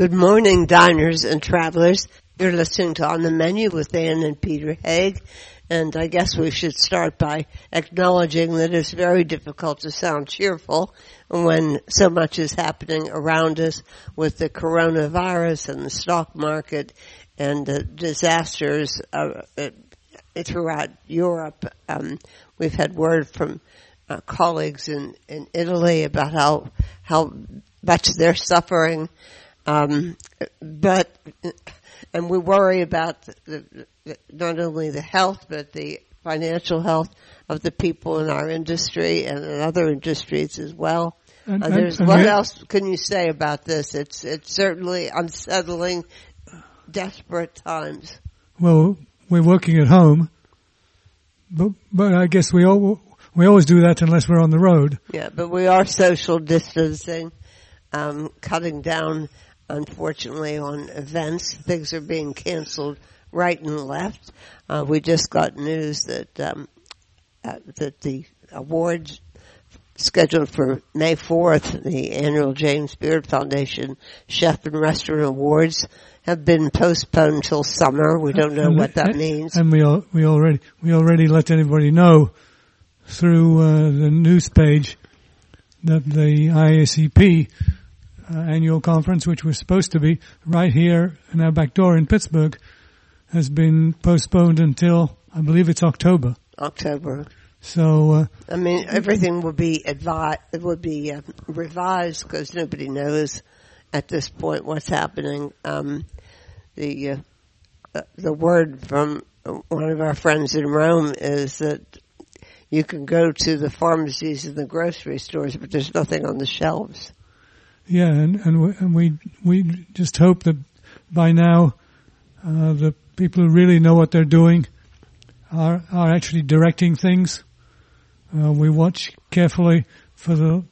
Good morning, diners and travelers. You're listening to On the Menu with Ann and Peter Haig. And I guess we should start by acknowledging that it's very difficult to sound cheerful when so much is happening around us with the coronavirus and the stock market and the disasters uh, throughout Europe. Um, we've had word from uh, colleagues in, in Italy about how how much they're suffering, um, but and we worry about the, the, not only the health but the financial health of the people in our industry and in other industries as well. And, uh, there's and, what else can you say about this? It's it's certainly unsettling, desperate times. Well, we're working at home, but but I guess we all we always do that unless we're on the road. Yeah, but we are social distancing, um, cutting down. Unfortunately, on events, things are being canceled right and left. Uh, we just got news that um, uh, that the awards scheduled for May 4th, the annual James Beard Foundation Chef and Restaurant Awards have been postponed till summer. We don't know and what that means. And we all, we already we already let anybody know through uh, the news page that the IACP uh, annual conference, which was supposed to be right here in our back door in Pittsburgh, has been postponed until I believe it's October. October. So uh, I mean, everything will be advi- it would be uh, revised because nobody knows at this point what's happening. Um, the uh, the word from one of our friends in Rome is that you can go to the pharmacies and the grocery stores, but there's nothing on the shelves. Yeah, and and we and we, we just hope that by now uh, the people who really know what they're doing are are actually directing things. Uh, we watch carefully for the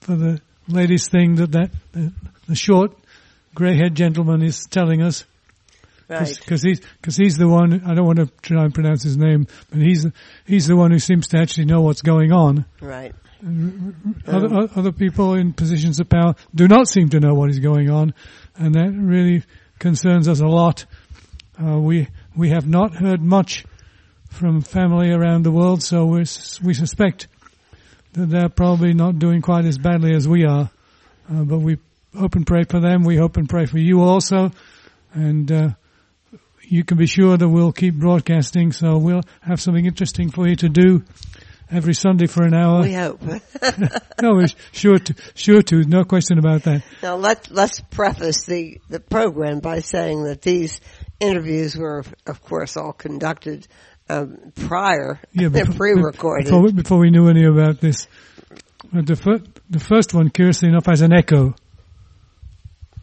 for the latest thing that that the, the short grey-haired gentleman is telling us. Right. Because he's because he's the one. I don't want to try and pronounce his name, but he's he's the one who seems to actually know what's going on. Right. Other, other people in positions of power do not seem to know what is going on, and that really concerns us a lot. Uh, we we have not heard much from family around the world, so we we suspect that they're probably not doing quite as badly as we are. Uh, but we hope and pray for them. We hope and pray for you also, and uh, you can be sure that we'll keep broadcasting, so we'll have something interesting for you to do every Sunday for an hour. We hope. no, we're sure to, sure to, no question about that. Now let let's preface the the program by saying that these interviews were, of course, all conducted um, prior. Yeah, they're pre-recorded before, before, we knew any about this. The, fir- the first one, curiously enough, has an echo.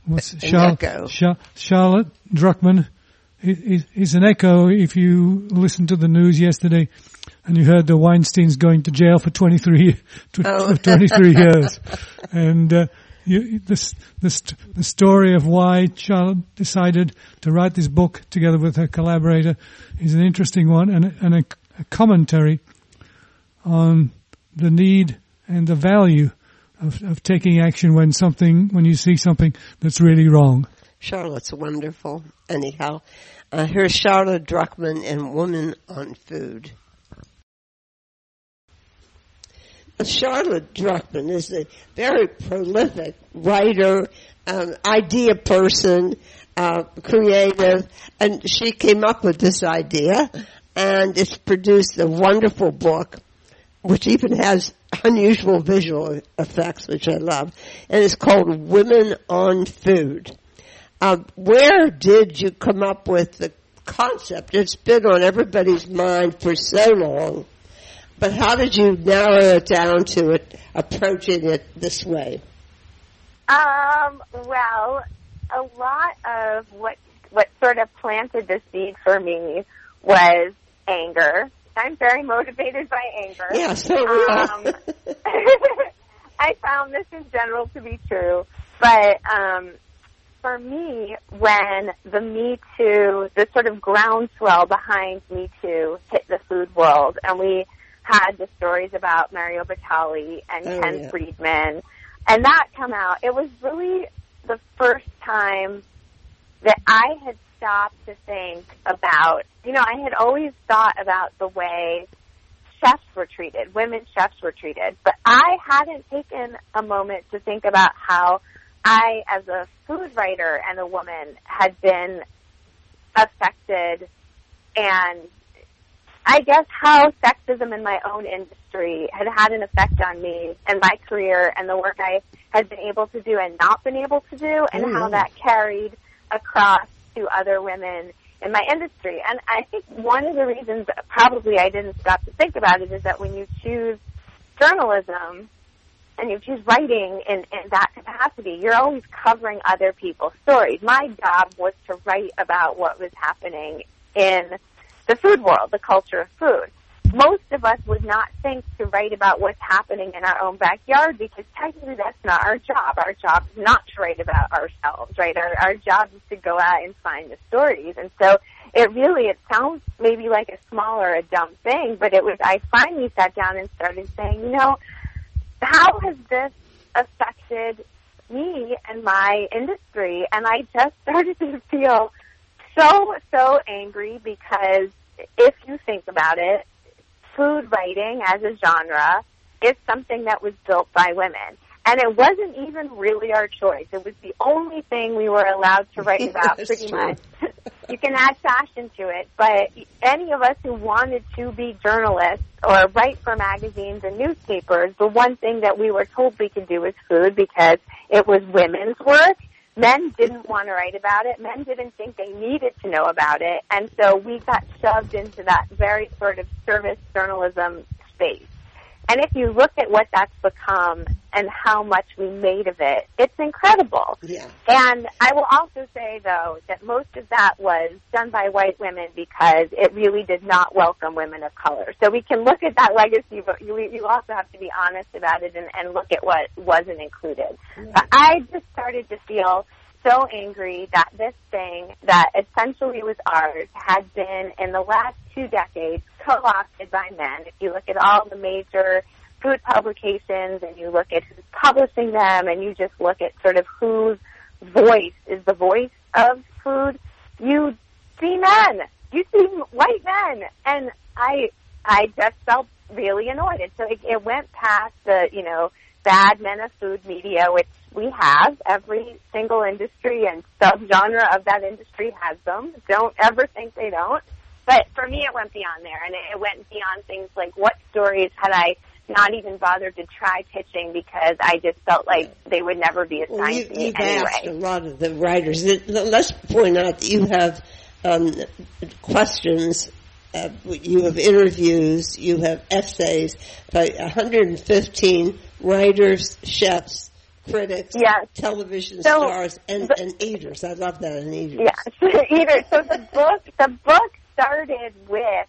What's Char- echo. Char- Charlotte Druckman is an echo if you listened to the news yesterday and you heard the Weinstein's going to jail for 23, oh. 23 years. And, uh, you, this, this, the story of why Charlotte decided to write this book together with her collaborator is an interesting one and, and a, a commentary on the need and the value of, of taking action when something, when you see something that's really wrong. Charlotte's wonderful. Anyhow, uh, here's Charlotte Druckman and Woman on Food. Charlotte Druckman is a very prolific writer, um, idea person, uh, creative, and she came up with this idea, and it's produced a wonderful book, which even has unusual visual effects, which I love, and it's called Women on Food. Uh, where did you come up with the concept? It's been on everybody's mind for so long. But how did you narrow it down to it, approaching it this way? Um, well, a lot of what what sort of planted the seed for me was anger. I'm very motivated by anger. Yeah, so um, I found this in general to be true, but um, for me, when the Me Too, the sort of groundswell behind Me Too hit the food world, and we had the stories about Mario Batali and oh, Ken yeah. Friedman, and that come out, it was really the first time that I had stopped to think about, you know, I had always thought about the way chefs were treated, women chefs were treated, but I hadn't taken a moment to think about how I, as a food writer and a woman, had been affected and I guess how sexism in my own industry had had an effect on me and my career and the work I had been able to do and not been able to do and oh, how that carried across to other women in my industry. And I think one of the reasons probably I didn't stop to think about it is that when you choose journalism and you choose writing in, in that capacity, you're always covering other people's stories. My job was to write about what was happening in the food world, the culture of food. Most of us would not think to write about what's happening in our own backyard because technically that's not our job. Our job is not to write about ourselves, right? Our, our job is to go out and find the stories. And so it really, it sounds maybe like a small or a dumb thing, but it was, I finally sat down and started saying, you know, how has this affected me and my industry? And I just started to feel so, so angry because if you think about it, food writing as a genre is something that was built by women. And it wasn't even really our choice. It was the only thing we were allowed to write about pretty true. much. you can add fashion to it, but any of us who wanted to be journalists or write for magazines and newspapers, the one thing that we were told we could do was food because it was women's work. Men didn't want to write about it. Men didn't think they needed to know about it. And so we got shoved into that very sort of service journalism space. And if you look at what that's become and how much we made of it, it's incredible. Yeah. And I will also say, though, that most of that was done by white women because it really did not welcome women of color. So we can look at that legacy, but you, you also have to be honest about it and, and look at what wasn't included. But I just started to feel so angry that this thing that essentially was ours had been in the last two decades co-opted by men. If you look at all the major food publications and you look at who's publishing them and you just look at sort of whose voice is the voice of food, you see men. You see white men. And I I just felt really annoyed. And so it, it went past the, you know, bad men of food media, which we have. Every single industry and subgenre of that industry has them. Don't ever think they don't. But for me, it went beyond there, and it went beyond things like what stories had I not even bothered to try pitching because I just felt like they would never be assigned Well, you, to me you've anyway. asked a lot of the writers. Let's point out that you have um, questions, uh, you have interviews, you have essays by 115 writers, chefs, critics, Yes. television So, stars, and, but- and eaters. I love that, and eaters. Yeah, either. So the book, the book started with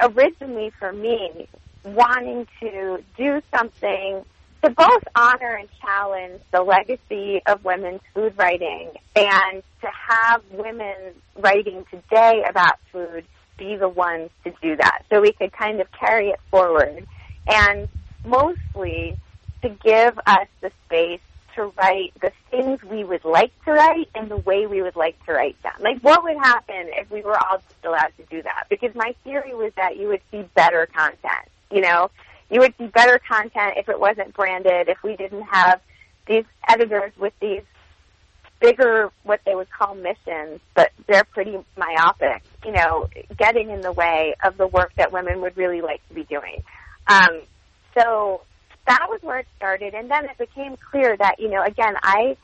originally for me wanting to do something to both honor and challenge the legacy of women's food writing and to have women writing today about food be the ones to do that so we could kind of carry it forward and mostly to give us the space to write the things we would like to write and the way we would like to write them. Like what would happen if we were all just allowed to do that? Because my theory was that you would see better content. You know, you would see better content if it wasn't branded, if we didn't have these editors with these bigger, what they would call missions, but they're pretty myopic, you know, getting in the way of the work that women would really like to be doing. Um, so that was where it started, and then it became clear that you know, again, I,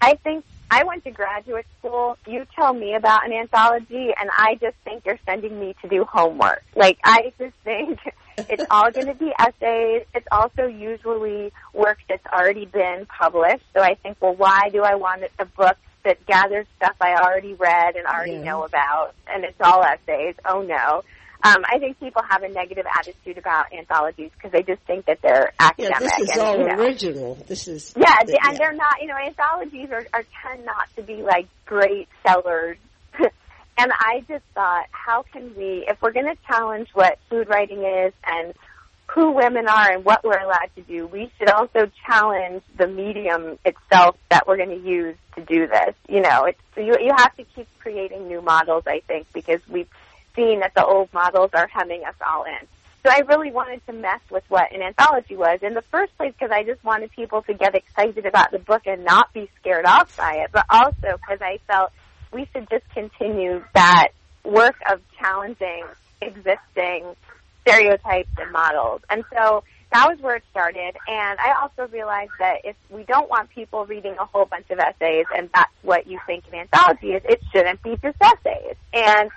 I think I went to graduate school. You tell me about an anthology, and I just think you're sending me to do homework. Like I just think it's all going to be essays. It's also usually work that's already been published. So I think, well, why do I want a book that gathers stuff I already read and already Yeah. know about, and it's all essays? Oh no. Um, I think people have a negative attitude about anthologies because they just think that they're academic. Yeah, this is and, all you know, original. This is yeah, the- and they're not. You know, anthologies are, are tend not to be like great sellers. and I just thought, how can we, if we're going to challenge what food writing is and who women are and what we're allowed to do, we should also challenge the medium itself that we're going to use to do this. You know, it's, so you, you have to keep creating new models, I think, because we've seen that the old models are hemming us all in. So I really wanted to mess with what an anthology was in the first place because I just wanted people to get excited about the book and not be scared off by it, but also because I felt we should just continue that work of challenging existing stereotypes and models. And so that was where it started. And I also realized that if we don't want people reading a whole bunch of essays and that's what you think an anthology is, it shouldn't be just essays. And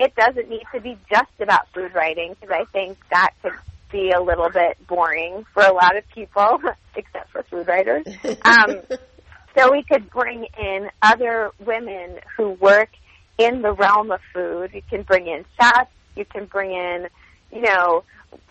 it doesn't need to be just about food writing because I think that could be a little bit boring for a lot of people, except for food writers. Um, so we could bring in other women who work in the realm of food. You can bring in chefs. You can bring in, you know,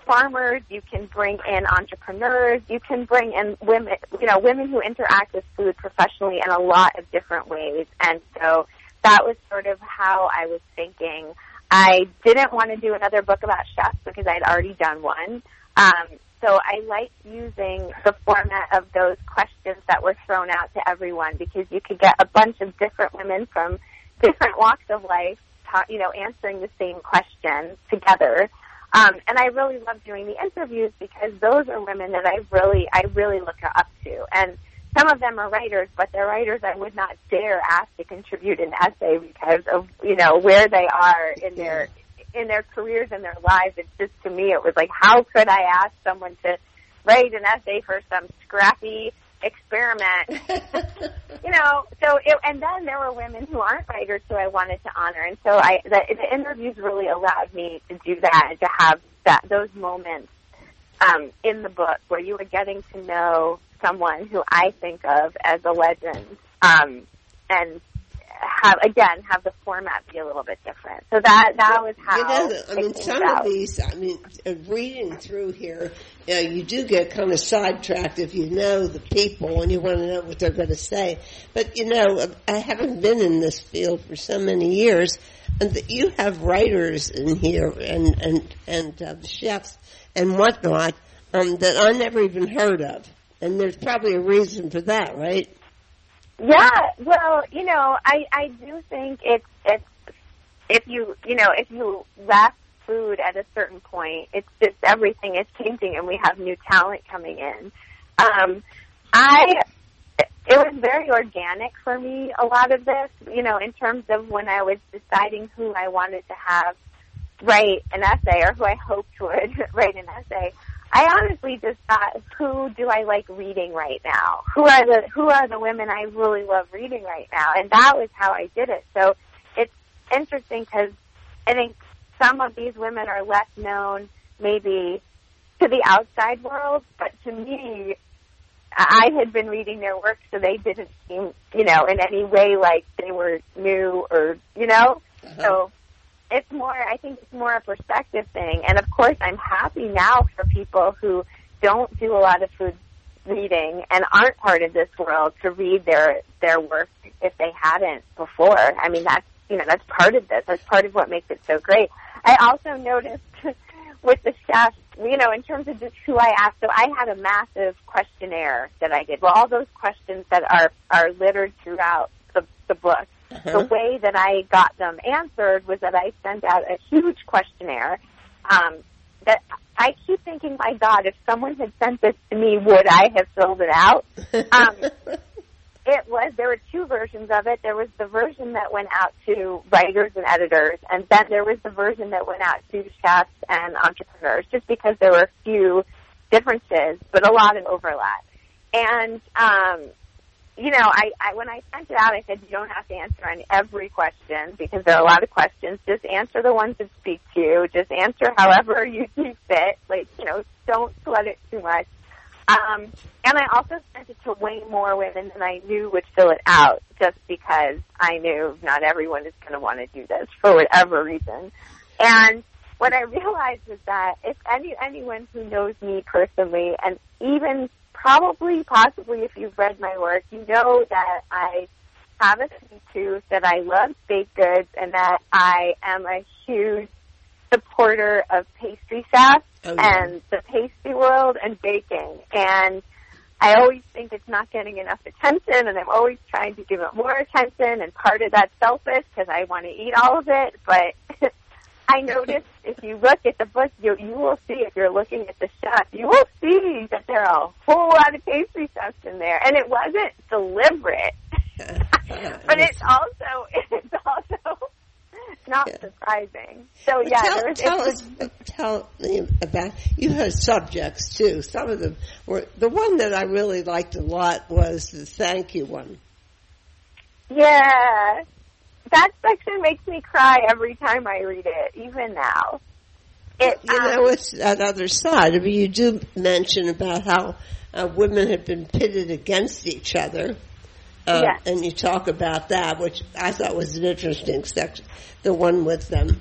farmers. You can bring in entrepreneurs. You can bring in women, you know, women who interact with food professionally in a lot of different ways. And so that was sort of how I was thinking. I didn't want to do another book about chefs because I'd already done one. Um, so I like using the format of those questions that were thrown out to everyone because you could get a bunch of different women from different walks of life, you know, answering the same question together. Um, and I really love doing the interviews because those are women that I really, I really look up to. And some of them are writers, but they're writers I would not dare ask to contribute an essay because of you know where they are in their in their careers and their lives. It's just to me, it was like, how could I ask someone to write an essay for some scrappy experiment? you know, so it, and then there were women who aren't writers who I wanted to honor, and so I the, the interviews really allowed me to do that and to have that those moments um, in the book where you were getting to know someone who I think of as a legend, um, and have again have the format be a little bit different. So that that was how. You know, I mean, some out. of these. I mean, uh, reading through here, you, know, you do get kind of sidetracked if you know the people and you want to know what they're going to say. But you know, I haven't been in this field for so many years, and that you have writers in here and and and uh, chefs and whatnot um, that I never even heard of. And there's probably a reason for that, right? Yeah, well, you know, I I do think it's it's if you you know if you lack food at a certain point, it's just everything is changing and we have new talent coming in. Um, I it was very organic for me. A lot of this, you know, in terms of when I was deciding who I wanted to have write an essay or who I hoped would write an essay. I honestly just thought, who do I like reading right now? Who are the who are the women I really love reading right now? And that was how I did it. So it's interesting because I think some of these women are less known, maybe to the outside world, but to me, I had been reading their work, so they didn't seem, you know, in any way like they were new or, you know. Uh-huh. So it's more I think it's more a perspective thing. And of course I'm happy now for people who don't do a lot of food reading and aren't part of this world to read their their work if they hadn't before. I mean that's you know, that's part of this. That's part of what makes it so great. I also noticed with the chefs, you know, in terms of just who I asked, so I had a massive questionnaire that I did. Well, all those questions that are are littered throughout the, the book uh-huh. The way that I got them answered was that I sent out a huge questionnaire. Um, that I keep thinking, my God, if someone had sent this to me, would I have filled it out? Um, it was there were two versions of it. There was the version that went out to writers and editors, and then there was the version that went out to chefs and entrepreneurs. Just because there were a few differences, but a lot of overlap. And um, you know, I, I when I sent it out, I said you don't have to answer on every question because there are a lot of questions. Just answer the ones that speak to you. Just answer however you see fit. Like you know, don't sweat it too much. Um, and I also sent it to way more women than I knew would fill it out, just because I knew not everyone is going to want to do this for whatever reason. And what I realized was that if any anyone who knows me personally, and even probably, possibly, if you've read my work, you know that I have a sweet tooth, that I love baked goods, and that I am a huge supporter of pastry chefs Oh, yeah. and the pastry world and baking. And I always think it's not getting enough attention, and I'm always trying to give it more attention. And part of that's selfish because I want to eat all of it. But I noticed if you look at the book, you you will see if you're looking at the chef, you will see that there are a whole lot of pastry chefs in there, and it wasn't deliberate. but it's also it's also not Yeah. surprising. So yeah, tell, there was, tell us, uh, tell me about. You had subjects too. Some of them were the one that I really liked a lot was the thank you one. Yeah. That section makes me cry every time I read it, even now. It, You um, know, it's that other side. I mean, you do mention about how uh, women have been pitted against each other. Uh, Yes. And you talk about that, which I thought was an interesting section. The one with um,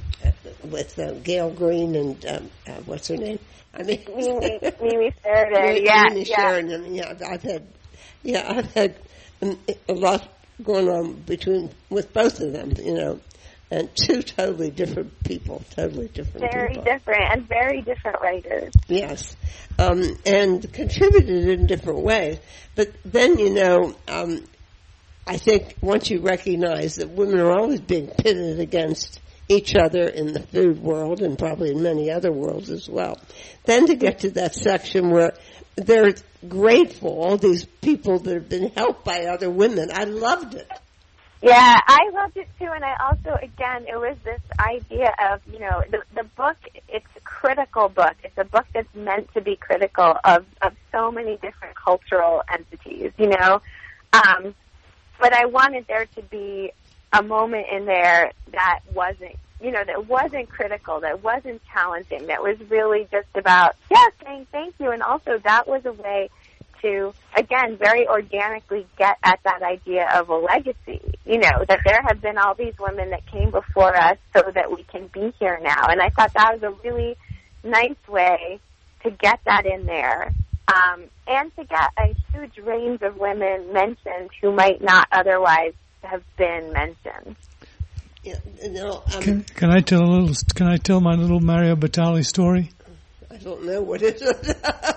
with uh, Gael Greene and um, uh, what's her name? I mean, Mimi, Mimi Sheraton. Yeah, Mimi yeah. Sheraton. Yeah, I've had, yeah, I've had um, a lot going on between with both of them. You know, and two totally different people, totally different Very people. different and very different writers. Yes, um, and contributed in different ways. But then, you know, um, I think once you recognize that women are always being pitted against each other in the food world and probably in many other worlds as well, then to get to that section where they're grateful, all these people that have been helped by other women, I loved it. Yeah, I loved it too, and I also, again, it was this idea of, you know, the the book. It's a critical book. It's a book that's meant to be critical of of so many different cultural entities, you know. Um, but I wanted there to be a moment in there that wasn't, you know, that wasn't critical, that wasn't challenging, that was really just about, yeah, saying thank you, and also that was a way to, again, very organically get at that idea of a legacy. You know, that there have been all these women that came before us so that we can be here now. And I thought that was a really nice way to get that in there. Um, and to get a huge range of women mentioned who might not otherwise have been mentioned. Yeah, um, Can, can I tell a little? Can I tell my little Mario Batali story? I don't know what it is.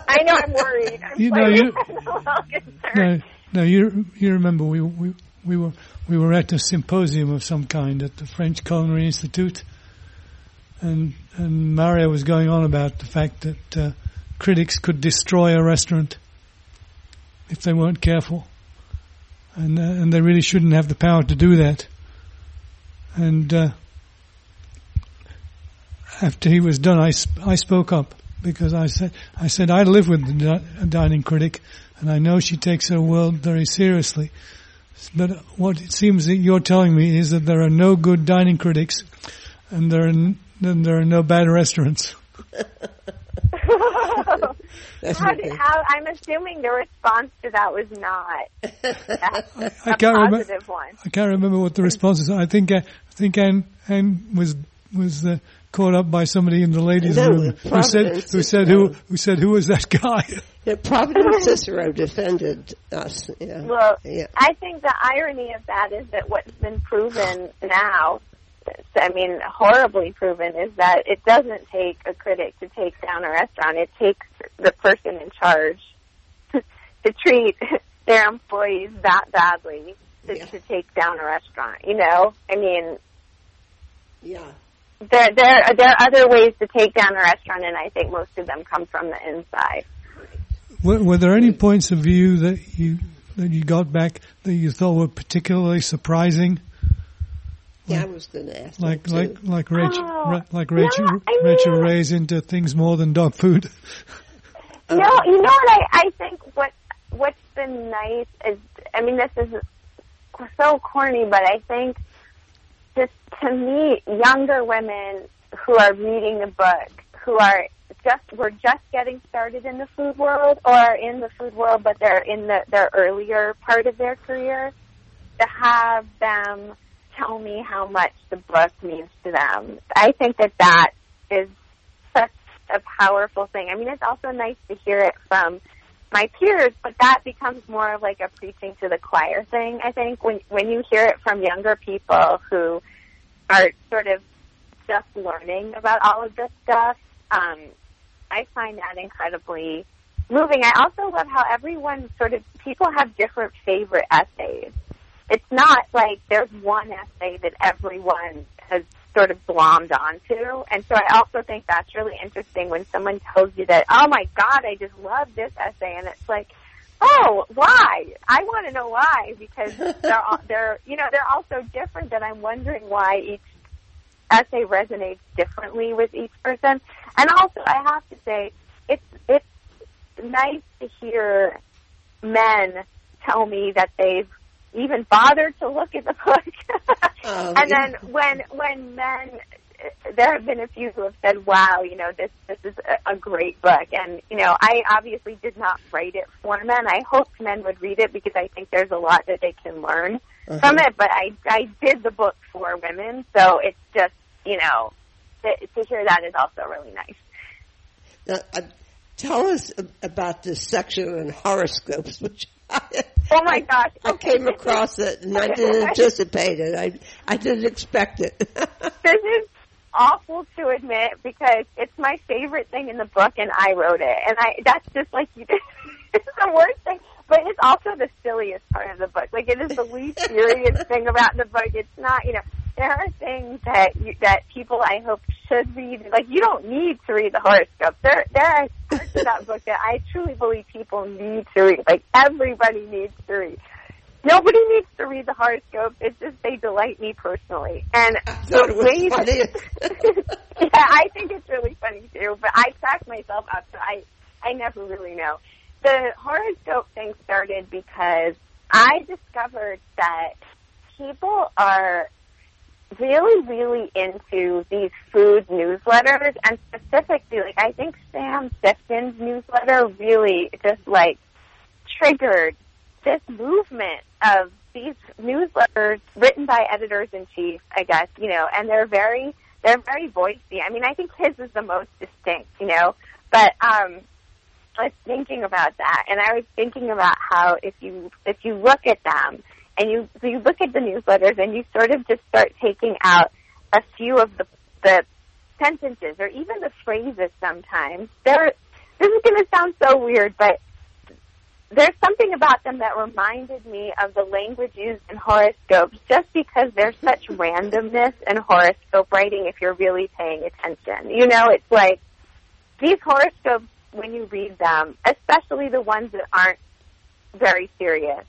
I know I'm worried. I'm You know, you- I'm a little concerned. No, no. You you remember we we we were we were at a symposium of some kind at the French Culinary Institute, and and Mario was going on about the fact that uh, critics could destroy a restaurant if they weren't careful, and uh, and they really shouldn't have the power to do that. And uh, after he was done, I, sp- I spoke up because I said I said I live with the di- dining critic, and I know she takes her world very seriously. But what it seems that you're telling me is that there are no good dining critics, and there are n- then there are no bad restaurants. That's how, did, how, I'm assuming the response to that was not a, I a can't remember. positive one. I can't remember what the response is. I think uh, I think Anne, Anne was was uh, caught up by somebody in the ladies' No, room who said who said who who said who was that guy? Yeah, Providence Cicero defended us. Yeah. Well, yeah. I think the irony of that is that what's been proven now, I mean, horribly proven, is that it doesn't take a critic to take down a restaurant. It takes the person in charge to treat their employees that badly to, Yeah. to take down a restaurant. You know, I mean, Yeah. there there there are other ways to take down a restaurant, and I think most of them come from the inside. Were, were there any points of view that you that you got back that you thought were particularly surprising? Yeah, I was going to ask. Like like too. like Rachel Oh, Ra- like yeah, Rachel I mean- Rachael Ray's into things more than dog food. No, you know what I, I think what what's been nice is I mean this is so corny, but I think just to meet younger women who are reading the book, who are just were just getting started in the food world or are in the food world but they're in the their earlier part of their career, to have them tell me how much the book means to them. I think that that is such a powerful thing. I mean, it's also nice to hear it from my peers, but that becomes more of like a preaching to the choir thing. I think when when you hear it from younger people who are sort of just learning about all of this stuff. Um, I find that incredibly moving. I also love how everyone sort of people have different favorite essays. It's not like there's one essay that everyone has sort of glommed onto. And so I also think that's really interesting when someone tells you that, oh my God, I just love this essay. And it's like, oh, why? I want to know why because they're, all, they're, you know, they're all so different that I'm wondering why each essay resonates differently with each person. And also, I have to say, it's, it's nice to hear men tell me that they've even bothered to look at the book. oh, and then when when men, there have been a few who have said, "Wow, you know, this this is a, a great book." And you know, I obviously did not write it for men. I hoped men would read it because I think there's a lot that they can learn uh-huh. from it. But I I did the book for women, so it's just you know to, to hear that is also really nice. Now, uh, tell us about this section on horoscopes, which oh my gosh! I came across it and I didn't anticipate it. I I didn't expect it. this is awful to admit because it's my favorite thing in the book, and I wrote it, and I that's just like you. Did. it's the worst thing, but it's also the silliest part of the book. Like it is the least serious thing about the book. It's not, you know there are things that you, that people I hope should read. Like you don't need to read the horoscope. There there are parts of that book that I truly believe people need to read. Like everybody needs to read. Nobody needs to read the horoscope. It's just they delight me personally. And the way that, yeah, I think it's really funny too. But I crack myself up. So I I never really know. The horoscope thing started because I discovered that people are really, really into these food newsletters and specifically, like, I think Sam Sifton's newsletter really just, like, triggered this movement of these newsletters written by editors in chief, I guess, you know, and they're very, they're very voicey. I mean, I think his is the most distinct, you know, but, um, I was thinking about that and I was thinking about how if you, if you look at them, and you so you look at the newsletters and you sort of just start taking out a few of the the sentences or even the phrases sometimes. There this is going to sound so weird, but there's something about them that reminded me of the language used in horoscopes just because there's such randomness in horoscope writing if you're really paying attention. You know, it's like these horoscopes when you read them, especially the ones that aren't very serious,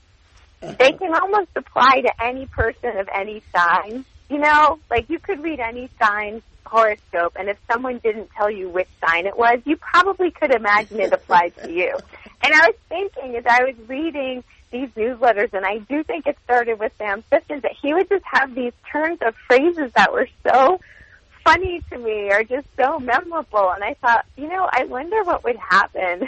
they can almost apply to any person of any sign. You know, like you could read any sign horoscope, and if someone didn't tell you which sign it was, you probably could imagine it applied to you. And I was thinking as I was reading these newsletters, and I do think it started with Sam Sifton, that he would just have these turns of phrases that were so funny to me or just so memorable. And I thought, you know, I wonder what would happen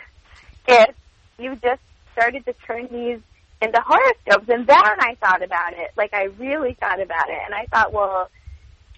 if you just started to turn these into horoscopes. And then I thought about it. Like I really thought about it. And I thought, well,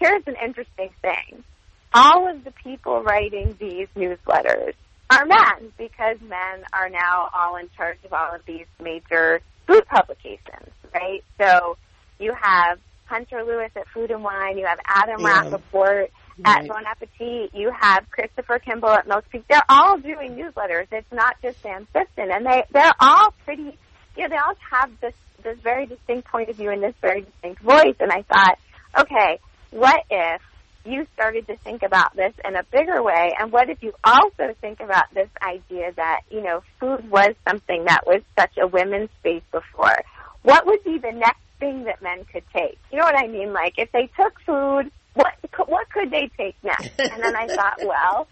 here's an interesting thing. All of the people writing these newsletters are men because men are now all in charge of all of these major food publications, right? So you have Hunter Lewis at Food and Wine, you have Adam yeah. Rapoport at right. Bon Appetit, you have Christopher Kimball at Milk Street. They're all doing newsletters. It's not just Sam Sifton, and they they're all pretty you know, they all have this this very distinct point of view and this very distinct voice. And I thought, okay, what if you started to think about this in a bigger way? And what if you also think about this idea that, you know, food was something that was such a women's space before? What would be the next thing that men could take? You know what I mean? Like, if they took food, what, what could they take next? And then I thought, well,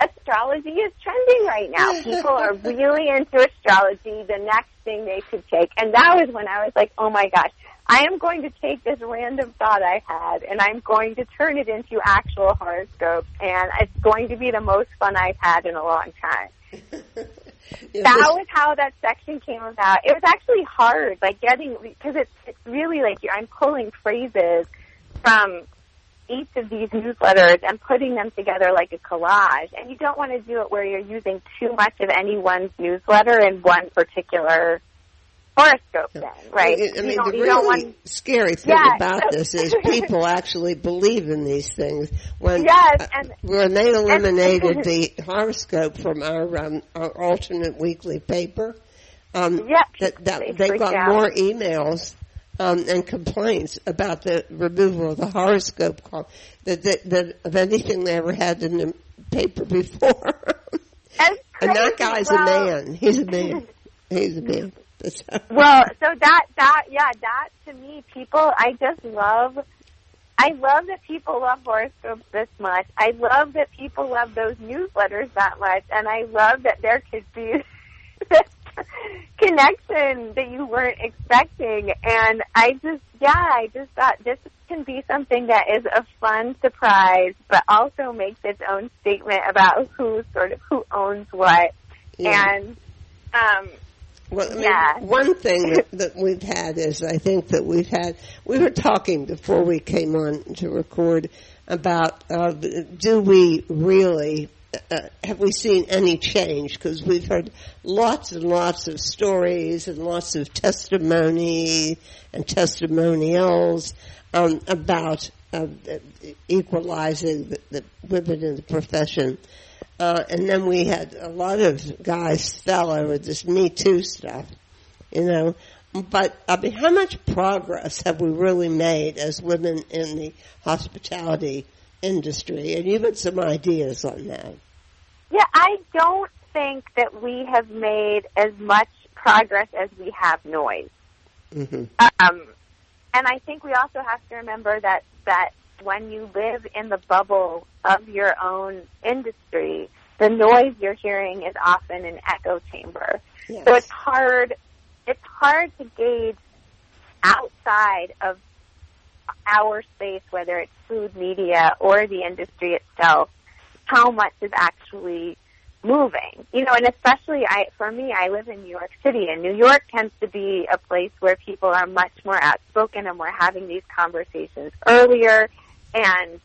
astrology is trending right now. People are really into astrology. The next thing they could take. And that was when I was like, oh my gosh, I am going to take this random thought I had and I'm going to turn it into actual horoscope. And it's going to be the most fun I've had in a long time. that was how that section came about. It was actually hard, like getting, because it's, it's really like I'm pulling phrases from each of these newsletters and putting them together like a collage. And you don't want to do it where you're using too much of any one's newsletter in one particular horoscope then, right? I mean, you don't, the really want, scary thing Yeah. about this is people actually believe in these things. When Yes, uh, when they eliminated the horoscope from our um, our alternate weekly paper, um, Yep, that, that they they got out. more emails um, and complaints about the removal of the horoscope call that, that, that of anything they ever had in the paper before. and that guy's Well, a man. He's a man. He's a man. Well, so that that yeah, that to me, people, I just love. I love that people love horoscopes this much. I love that people love those newsletters that much, and I love that there could be this connection that you weren't expecting. And I just, yeah, I just thought this can be something that is a fun surprise, but also makes its own statement about who sort of who owns what. Yeah. And um, Well, I mean, Yeah. one thing that, that we've had is I think that we've had, we were talking before we came on to record about uh, do we really, uh, have we seen any change? Because we've heard lots and lots of stories and lots of testimony and testimonials um, about uh, equalizing the, the women in the profession. Uh, and then we had a lot of guys fell over this Me Too stuff, you know. But I mean, how much progress have we really made as women in the hospitality industry? And you've had some ideas on that. Yeah, I don't think that we have made as much progress as we have noise. hmm Um, and I think we also have to remember that that when you live in the bubble of your own industry, the noise you're hearing is often an echo chamber. Yes. So it's hard. It's hard to gauge outside of our space, whether it's food media or the industry itself, how much is actually moving. You know, and especially I, for me, I live in New York City, and New York tends to be a place where people are much more outspoken, and we're having these conversations earlier. And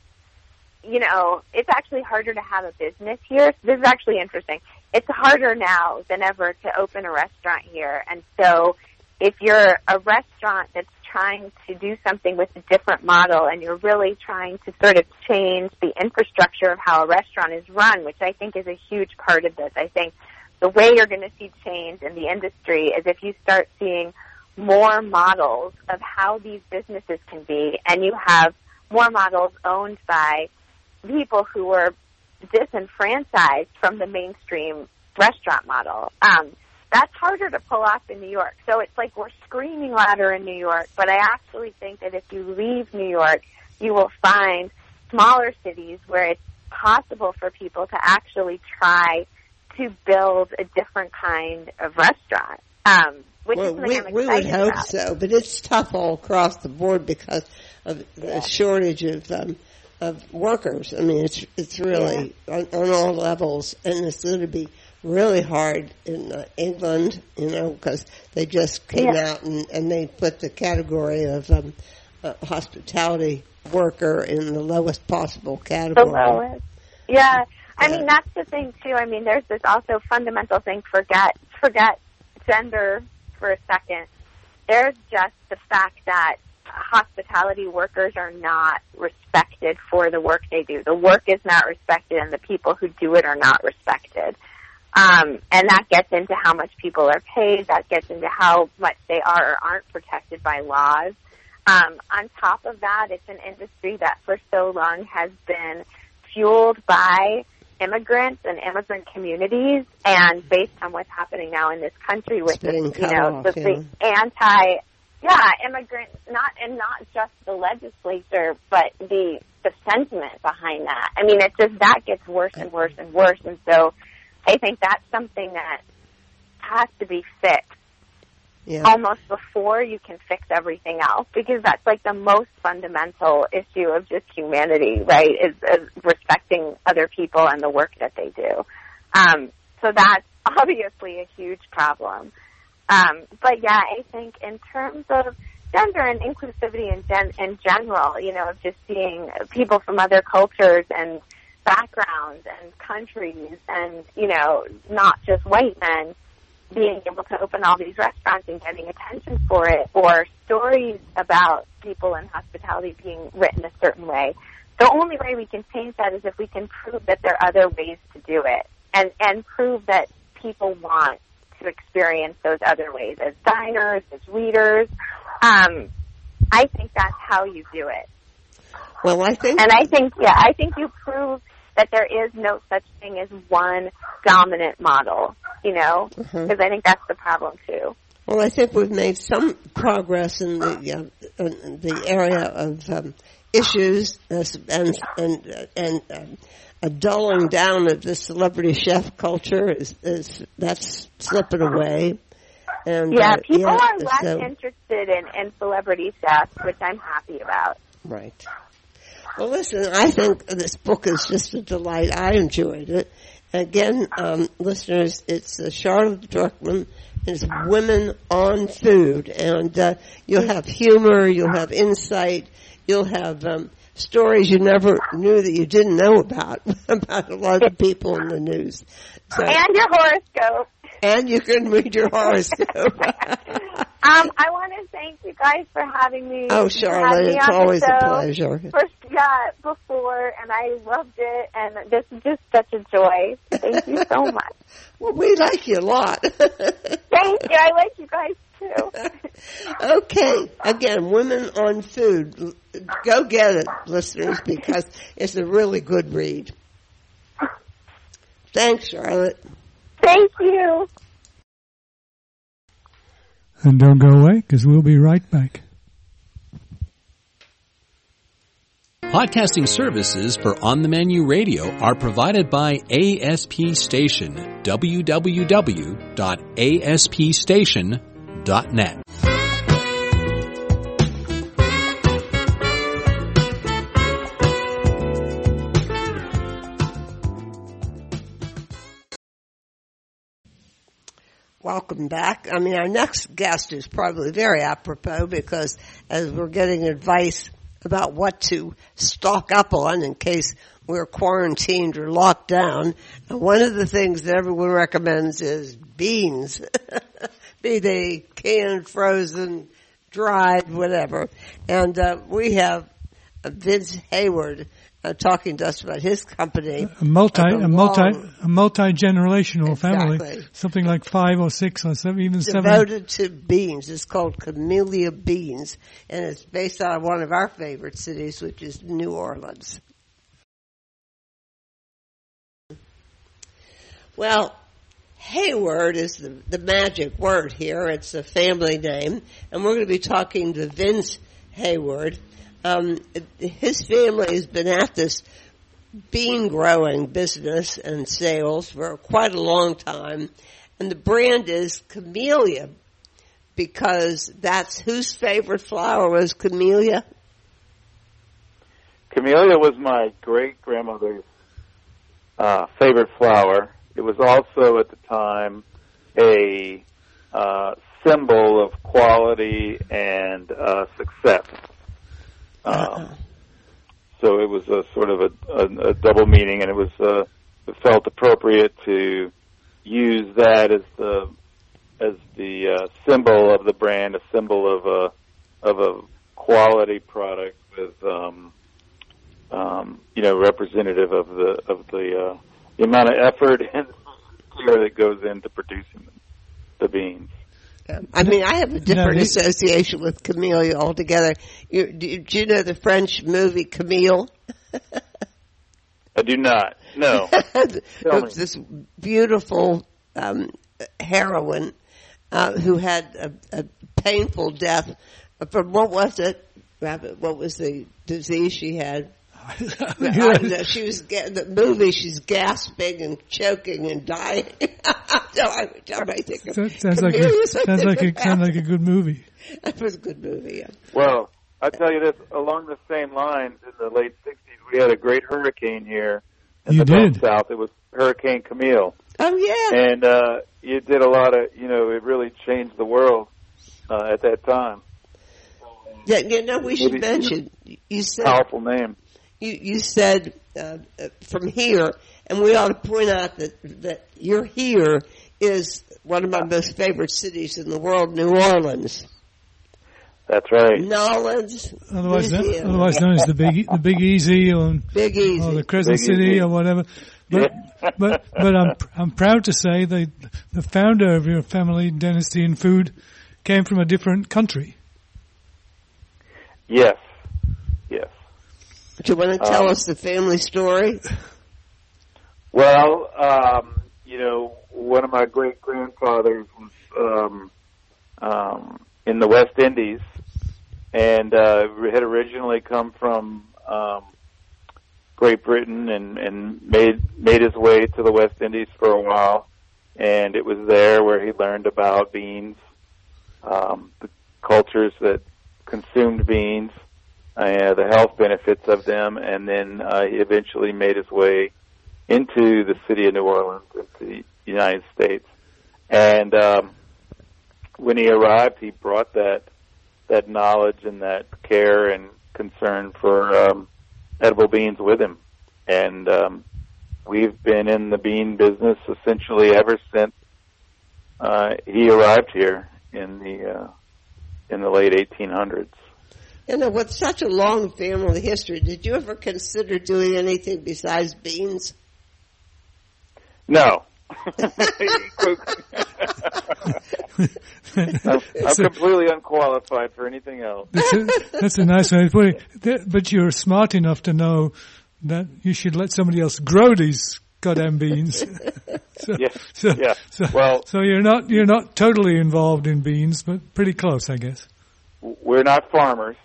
you know, it's actually harder to have a business here. This is actually interesting. It's harder now than ever to open a restaurant here. And so if you're a restaurant that's trying to do something with a different model and you're really trying to sort of change the infrastructure of how a restaurant is run, which I think is a huge part of this. I think the way you're going to see change in the industry is if you start seeing more models of how these businesses can be and you have more models owned by people who were disenfranchised from the mainstream restaurant model. Um, that's harder to pull off in New York. So it's like we're screaming louder in New York, but I actually think that if you leave New York, you will find smaller cities where it's possible for people to actually try to build a different kind of restaurant. Um, which Well, is we, we would hope about. so, but it's tough all across the board because of the shortage of um, of workers. I mean, it's it's really on, on all levels, and it's going to be really hard in uh, England, you know, because they just came Yeah. out and, and they put the category of um, uh, hospitality worker in the lowest possible category. the lowest. Yeah. I mean that's the thing too. I mean there's this also fundamental thing forget forget gender for a second. There's just the fact that hospitality workers are not respected for the work they do. The work is not respected and the people who do it are not respected. Um, and that gets into how much people are paid. That gets into how much they are or aren't protected by laws. Um, on top of that, it's an industry that for so long has been fueled by immigrants and immigrant communities, and based on what's happening now in this country with It's the, you know off, the, the anti, yeah, immigrant, not and not just the legislature, but the the sentiment behind that. I mean, it just that gets worse and worse and worse, and so I think that's something that has to be fixed Yeah. almost before you can fix everything else because that's like the most fundamental issue of just humanity, right? Is, is respecting other people and the work that they do. Um, so that's obviously a huge problem. Um, but yeah, I think in terms of gender and inclusivity in, gen- in general, you know, of just seeing people from other cultures and backgrounds and countries and, you know, not just white men, being able to open all these restaurants and getting attention for it, or stories about people in hospitality being written a certain way. The only way we can change that is if we can prove that there are other ways to do it, and and prove that people want to experience those other ways as diners, as readers. Um, I think that's how you do it. Well, I think, and I think, yeah, I think you prove that there is no such thing as one dominant model, you know, because mm-hmm. I think that's the problem too. Well, I think we've made some progress in the uh, in the area of um, issues and and and um, a dulling down of the celebrity chef culture is, is that's slipping away. And yeah, uh, people yeah, are less so, interested in, in celebrity chefs, which I'm happy about. Right. Well, listen, I think this book is just a delight. I enjoyed it. Again, um, listeners, it's uh, Charlotte Druckman. It's Women on Food, and uh, you'll have humor, you'll have insight, you'll have um, stories you never knew that you didn't know about about a lot of people in the news. So, and your horoscope. And you can read your horoscope. Um, I want to thank you guys for having me. Oh, Charlotte, it's always a pleasure. First, yeah, before, and I loved it, and this is just such a joy. Thank you so much. well, we like you a lot. thank you. I like you guys too. okay, again, women on food. Go get it, listeners, because it's a really good read. Thanks, Charlotte. Thank you. And don't go away because we'll be right back. Podcasting services for On the Menu Radio are provided by ASP Station, www.aspstation.net. Welcome back. I mean, our next guest is probably very apropos because as we're getting advice about what to stock up on in case we're quarantined or locked down, one of the things that everyone recommends is beans. Be they canned, frozen, dried, whatever. And uh, we have Vince Hayward uh, talking to us about his company. A multi, a multi, a multi generational exactly. family. Something like five or six or seven, even Devoted seven. Devoted to beans. It's called Camellia Beans, and it's based on one of our favorite cities, which is New Orleans. Well, Hayward is the, the magic word here. It's a family name, and we're going to be talking to Vince Hayward um, his family has been at this bean growing business and sales for quite a long time, and the brand is Camellia because that's whose favorite flower was Camellia. Camellia was my great grandmother's uh, favorite flower. It was also at the time a uh, symbol of quality and uh, success. Um, so it was a sort of a, a, a double meaning, and it was uh, it felt appropriate to use that as the as the uh, symbol of the brand, a symbol of a of a quality product with um, um, you know representative of the of the uh, the amount of effort and care that goes into producing the beans. I mean, I have a different no, association with Camille altogether. You, do, do you know the French movie Camille? I do not. No. it was this beautiful um, heroine uh, who had a, a painful death from what was it? What was the disease she had? she was getting the movie. She's gasping and choking and dying. so I, I think of sounds like a, sounds like a sounds like a good movie. That was a good movie. Yeah. Well, I tell you this: along the same lines, in the late '60s, we had a great hurricane here in you the did. south. It was Hurricane Camille. Oh yeah. And uh, it did a lot of, you know, it really changed the world uh, at that time. Yeah, you know, we should mention. You said powerful name you, you said uh, from here, and we ought to point out that that you're here is one of my most favorite cities in the world, New Orleans. That's right. Nolens, Otherwise, Louisiana. otherwise known as the Big the Big Easy or, Big Easy. or the Crescent Big City Easy. or whatever. But but but I'm I'm proud to say the the founder of your family dynasty in food came from a different country. Yes. Yes. Do you want to tell Um, us the family story? Well, um, you know, one of my great grandfathers was um, um, in the West Indies, and uh, had originally come from um, Great Britain, and, and made made his way to the West Indies for a while, and it was there where he learned about beans, um, the cultures that consumed beans, uh, the health benefits of them, and then uh, he eventually made his way into the city of New Orleans, into the United States. And um, when he arrived, he brought that that knowledge and that care and concern for um, edible beans with him. And um, we've been in the bean business essentially ever since uh, he arrived here in the uh, in the late 1800s. You know, with such a long family history, did you ever consider doing anything besides beans? No. I'm, I'm completely unqualified for anything else. That's a, that's a nice way of putting it. But you're smart enough to know that you should let somebody else grow these goddamn beans. so, Yeah, so, yeah. So, Well- so you're not you're not totally involved in beans, but pretty close, I guess. We're not farmers.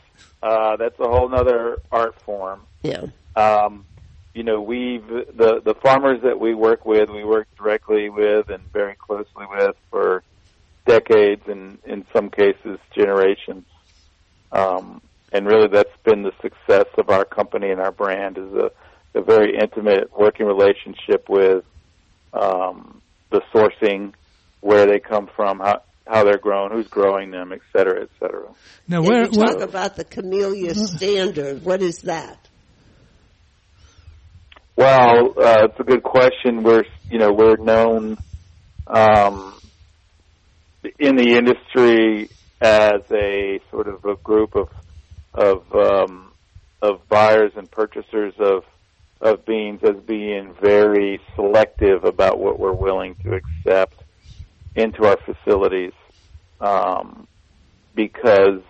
Uh, that's a whole other art form. Yeah. Um, you know, we've the the farmers that we work with, we work directly with and very closely with for decades, and in some cases generations. Um, and really, that's been the success of our company and our brand is a, a very intimate working relationship with um, the sourcing, where they come from, how how they're grown, who's growing them, et cetera, et cetera. Now, And where, you talk where about the Camellia Standard. What is that? Well, uh, it's a good question. We're, you know, we're known um, in the industry as a sort of a group of of um, of buyers and purchasers of of beans as being very selective about what we're willing to accept into our facilities um, because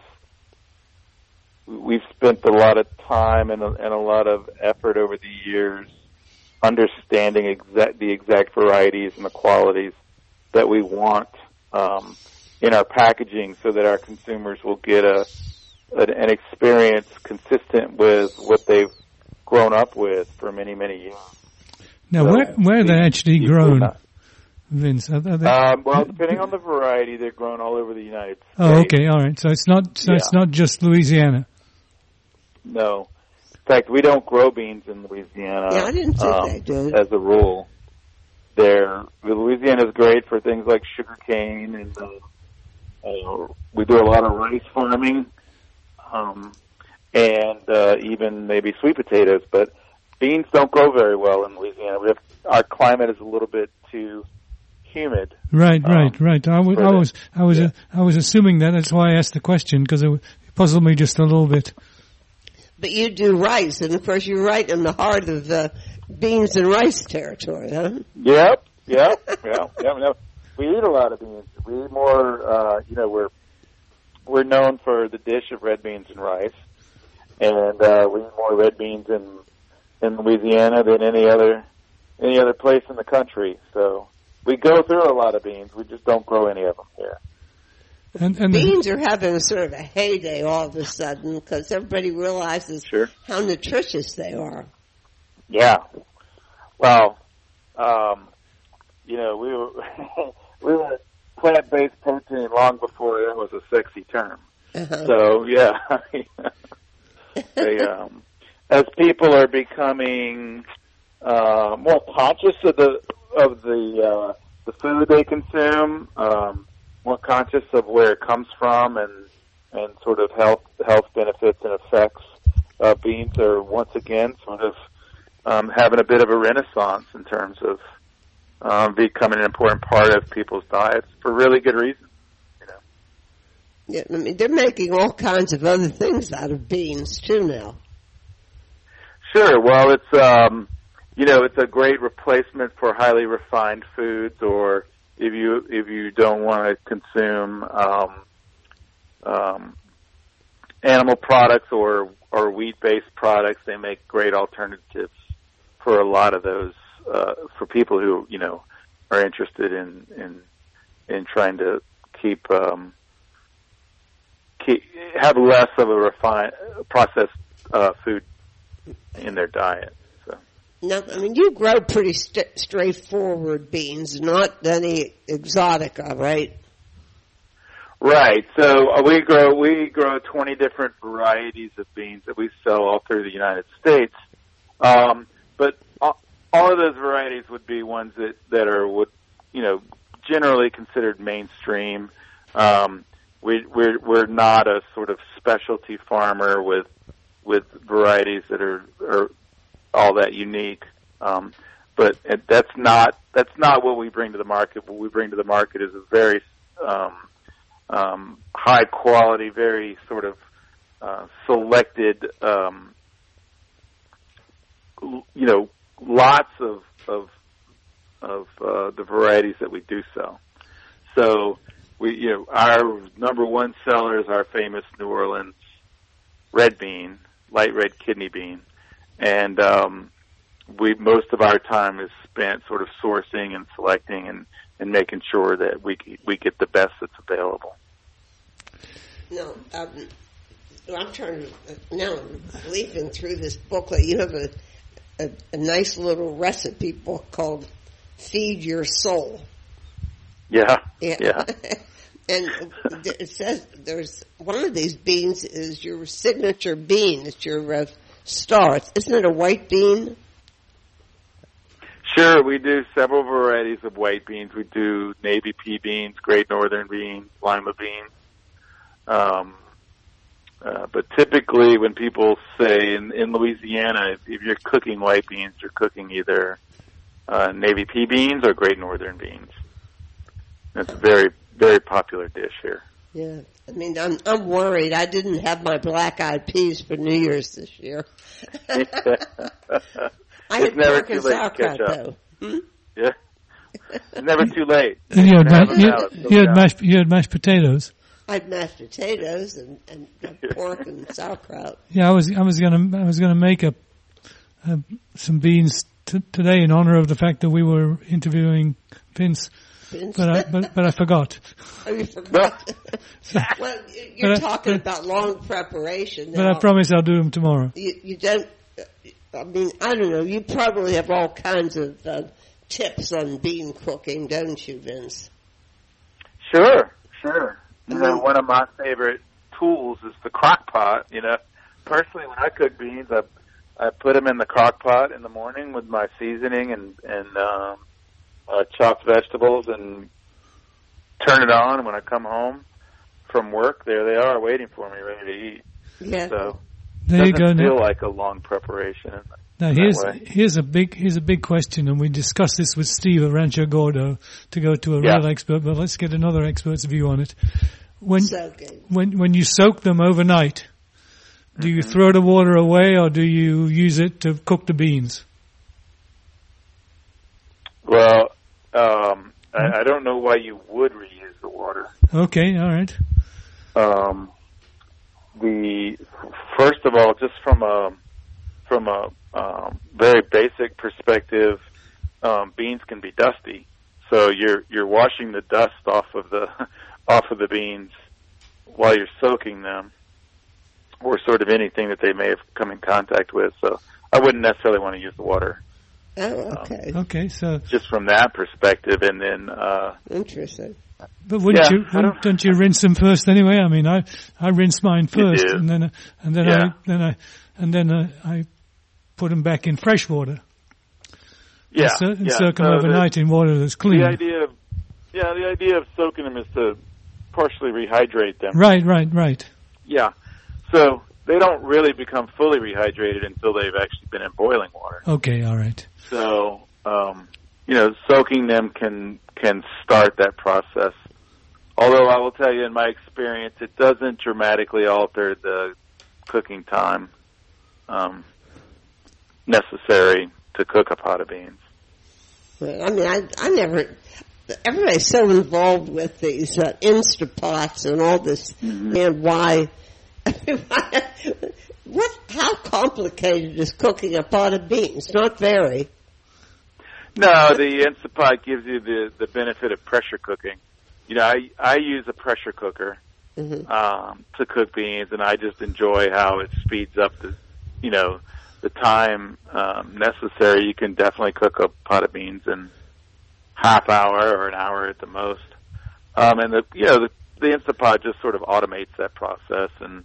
we've spent a lot of time and a, and a lot of effort over the years understanding exact the exact varieties and the qualities that we want um, in our packaging, so that our consumers will get a an, an experience consistent with what they've grown up with for many many years. now So, where where are they actually grown, Vince? Are, are they, Um, well, depending on the variety, they're grown all over the United States. oh, okay, all right. So it's not so it's not just Louisiana. No. In fact, we don't grow beans in Louisiana. Yeah, I didn't think um, they did. As a rule, there Louisiana is great for things like sugarcane, and uh, uh, we do a lot of rice farming, um, and uh, even maybe sweet potatoes. But beans don't grow very well in Louisiana. We have our climate is a little bit too humid. Right, Um, right, right. I was, I was, I was, yeah. I was assuming that. That's why I asked the question because it puzzled me just a little bit. But you do rice, and of course you're right in the heart of the beans and rice territory, huh? Yep, yep, yep, yep, yep. We eat a lot of beans. We eat more. Uh, you know, we're we're known for the dish of red beans and rice, and uh, we eat more red beans in in Louisiana than any other any other place in the country. So we go through a lot of beans. We just don't grow any of them here. And and the, Beans are having a sort of a heyday all of a sudden because everybody realizes Sure. how nutritious they are. Yeah. Well, um, you know, we were we were plant based protein long before that was a sexy term. Uh-huh. So yeah, they, um, as people are becoming uh, more conscious of the of the uh, the food they consume, um, more conscious of where it comes from, and and sort of health health benefits and effects. Uh, beans are once again sort of um, having a bit of a renaissance in terms of um, becoming an important part of people's diets for really good reasons. Yeah, I mean, they're making all kinds of other things out of beans too now. Sure. Well, it's um, you know, it's a great replacement for highly refined foods, or if you if you don't want to consume um, um, animal products or or wheat based products, they make great alternatives for a lot of those uh, for people who you know are interested in in in trying to keep um, keep have less of a refined processed uh, food in their diet. Now, I mean, you grow pretty st- straightforward beans, not any exotica, right? Right. So uh, we grow we grow 20 different varieties of beans that we sell all through the United States. Um, but all, all of those varieties would be ones that that are would you know generally considered mainstream. Um, we we're we're not a sort of specialty farmer with with varieties that are are all that unique. Um, but it, that's not that's not what we bring to the market. What we bring to the market is a very um, um, high quality, very sort of uh, selected, um, you know, lots of of of uh, the varieties that we do sell. So we, you know, our number one seller is our famous New Orleans red bean, light red kidney bean, and um, we most of our time is spent sort of sourcing and selecting and and making sure that we we get the best that's available. No, um, I'm trying to, now I'm leafing through this booklet. You have a, a, a nice little recipe book called Feed Your Soul. Yeah, yeah. and it says there's one of these beans is your signature bean. It's your uh, star. Isn't it a white bean? Sure, we do several varieties of white beans. We do navy pea beans, great northern beans, lima beans. Um, uh, but typically, when people say in, in Louisiana, if, if you're cooking white beans, you're cooking either uh, navy pea beans or great northern beans. It's a very, very popular dish here. Yeah, I mean, I'm I'm worried. I didn't have my black eyed peas for New Year's this year. I had It's never pork too and late to sauerkraut catch up. though. Hmm? Yeah, it's never too late. And you had, ma- you, now, you had mashed you had mashed potatoes. I had mashed potatoes and, and pork and sauerkraut. Yeah, I was I was gonna I was gonna make a, a some beans t- today in honor of the fact that we were interviewing Vince, but I but, but I forgot. Oh, you forgot. So- well, you're But I- talking but- about long preparation. but I promise I'll do them tomorrow. you, you don't. I mean, I don't know. You probably have all kinds of uh, tips on bean cooking, don't you, Vince? Sure, sure. You know, one of my favorite tools is the crock pot. You know, personally, when I cook beans, I I put them in the crock pot in the morning with my seasoning and and um, uh, chopped vegetables, and turn it on. When I come home from work, there they are waiting for me, ready to eat. Yeah. So There you doesn't go. feel Now, like a long preparation. now here's way. here's a big here's a big question, and we discussed this with Steve at Rancho Gordo to go to a Yeah. real expert. But let's get another expert's view on it. When Soaking. when when you soak them overnight, do you throw the water away or do you use it to cook the beans? Well, um, I, I don't know why you would reuse the water. Okay, all right. um, the first of all, just from a from a um, very basic perspective, um, beans can be dusty. So you're you're washing the dust off of the off of the beans while you're soaking them, or sort of anything that they may have come in contact with. So I wouldn't necessarily want to use the water Oh, okay. Okay, so just from that perspective. And then uh, Interesting. but wouldn't Yeah, you wouldn't, don't you rinse them first anyway? I mean, I I rinse mine first, and then uh, and then Yeah. I then I and then uh, I put them back in fresh water. yeah, and, so- and yeah. soak them So the- overnight in water that's clean. The idea of yeah, the idea of soaking them is to partially rehydrate them. Right, right, right. Yeah. So they don't really become fully rehydrated until they've actually been in boiling water. Okay, all right. So um you know, soaking them can can start that process. Although I will tell you, in my experience, it doesn't dramatically alter the cooking time um, necessary to cook a pot of beans. I mean, I, I never. Everybody's so involved with these uh, Instapots and all this, Mm-hmm. and why? what? How complicated is cooking a pot of beans? Not very. No, the Instapot gives you the the benefit of pressure cooking. You know, I I use a pressure cooker Mhm. um, to cook beans, and I just enjoy how it speeds up the, you know, the time um, necessary. You can definitely cook a pot of beans in half hour or an hour at the most. Um, and the you know the, the Instapot just sort of automates that process, and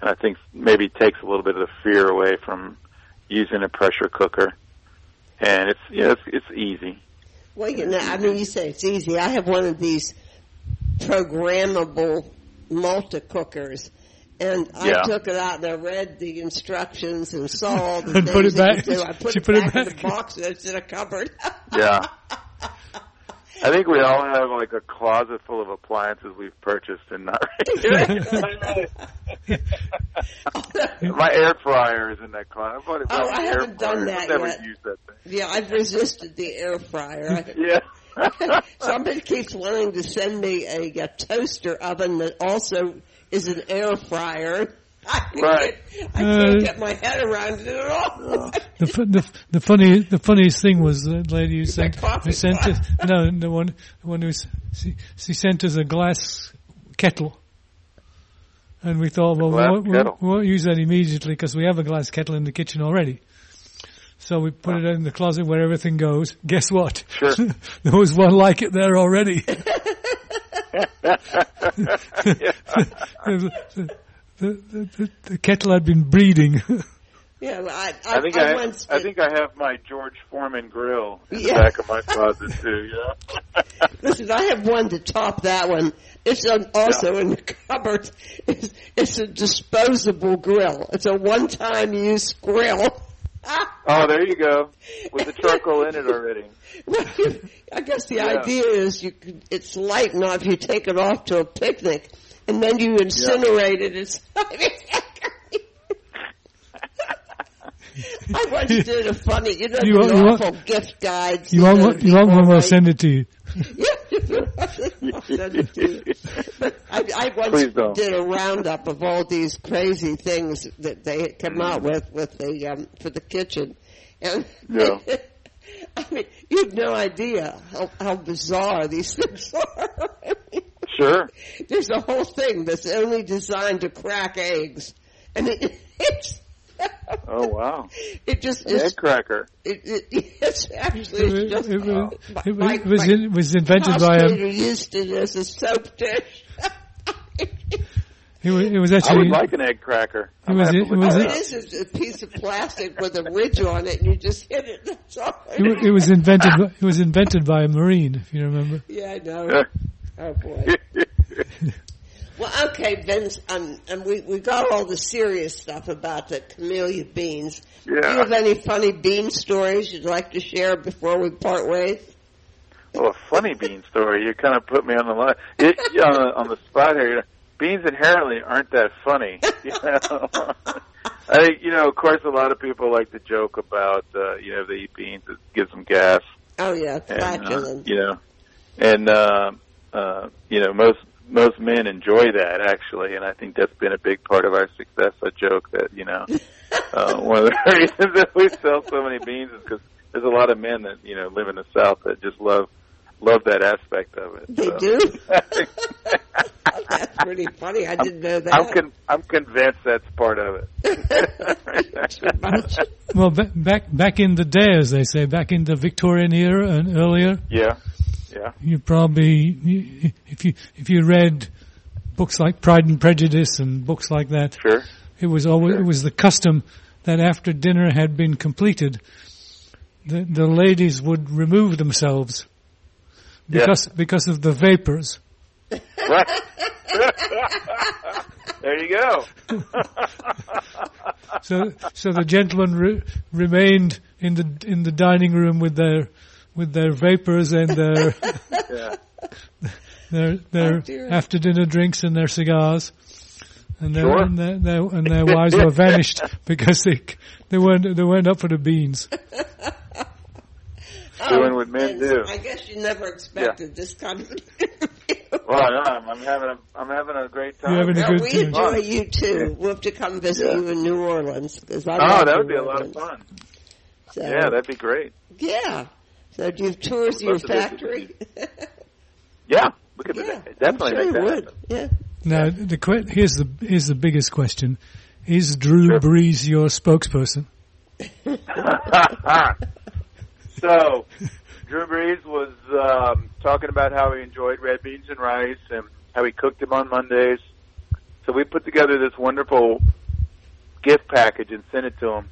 and I think maybe takes a little bit of the fear away from using a pressure cooker. And it's you know it's, it's easy. Well, you know, I mean, you say it's easy. I have one of these programmable multi cookers. And I Yeah. took it out and I read the instructions and saw all the And things put it back. you do. I put She it put it back in the box and it's in a cupboard. Yeah. I think we all have like a closet full of appliances we've purchased and not. My air fryer is in that closet. I oh, I haven't done that I've never yet. used that thing. yeah, I've resisted the air fryer. Yeah. Somebody keeps wanting to send me a, a toaster oven that also is an air fryer. I can't, Right. I can't Uh, get my head around it at all. The, the the funny the funniest thing was the lady who sent coffee who sent us no the one the one who she, she sent us a glass kettle, and we thought well we won't, we won't, we won't use that immediately because we have a glass kettle in the kitchen already. So we put it in the closet where everything goes. Guess what? Sure. there was one like it there already. the, the, the, the, the kettle had been breeding. Yeah, well, I, I, I think I, I, once I think I have my George Foreman grill in Yeah. the back of my closet too. Yeah. Listen, I have one to top that one. It's on, also in the cupboard. It's, it's a disposable grill. It's a one-time use grill. oh, there you go, with the charcoal in it already. I guess the Yeah. idea is you could, it's light enough you take it off to a picnic and then you incinerate it. It's I once did a funny, you know, You the want- awful gift guides. You want, one- you want one? Send it to you. but I, I once did a roundup of all these crazy things that they had come out with with the um, for the kitchen, and Yeah. I mean, you have no idea how, how bizarre these things are. I mean, Sure. there's a whole thing that's only designed to crack eggs, and it, it's. Oh wow, It just an egg cracker. It, it, it's actually It, just. it was, oh, my- it, my- was- it was, my in, it was invented by a. used it as a soap dish. It was, it was I would like an egg cracker. It was- I'll have to it was- Oh, it up. a, a piece of plastic with a ridge on it, and you just hit it. That's all. It, it was invented. by- It was invented by a marine, if you remember. Yeah, I know. Oh boy. Well, okay, Vince, um, and we we got all the serious stuff about the camellia beans. Do you have any funny bean stories you'd like to share before we part ways? Oh, a funny bean story. You kind of put me on the line, it, you know, on, the, on the spot here. You know, beans inherently aren't that funny. You know? I think you know. Of course, a lot of people like to joke about uh, you know if they eat beans, it gives them gas. Oh yeah, and uh, you know, and uh, uh, you know most most men enjoy that actually, and I think that's been a big part of our success. I joke that you know uh, one of the reasons that we sell so many beans is because there's a lot of men that you know live in the South that just love love that aspect of it. They So- do. That's pretty funny. I didn't know that. I'm con- I'm convinced that's part of it. Well, back back in the day, as they say, back in the Victorian era and earlier, yeah, yeah, you probably if you if you read books like Pride and Prejudice and books like that, sure. it was always Sure. it was the custom that after dinner had been completed, the the ladies would remove themselves Yeah. because because of the vapors. Right. there you go. So so the gentlemen re- remained in the in the dining room with their with their vapors and their Yeah. their their Oh, after dinner drinks and their cigars. And their, Sure. and their, their and their wives were vanished because they they weren't they weren't up for the beans. Doing oh, what men do. I guess you never expected this kind of an interview. Well, no, I'm, I'm having a I'm having a great time. You're having a Yeah, good we time. enjoy you too. We'll have to come visit Yeah. you in New Orleans because I Oh, that would New be a lot of fun. So, Yeah, that'd be great. yeah. So do you have tours I'd your love to visit factory? Yeah, we could yeah, definitely I'm sure make you that would. happen. Yeah. Now the que- here's the here's the biggest question: Is Drew Sure. Brees your spokesperson? so, Drew Brees was um, talking about how he enjoyed red beans and rice and how he cooked them on Mondays. So we put together this wonderful gift package and sent it to him.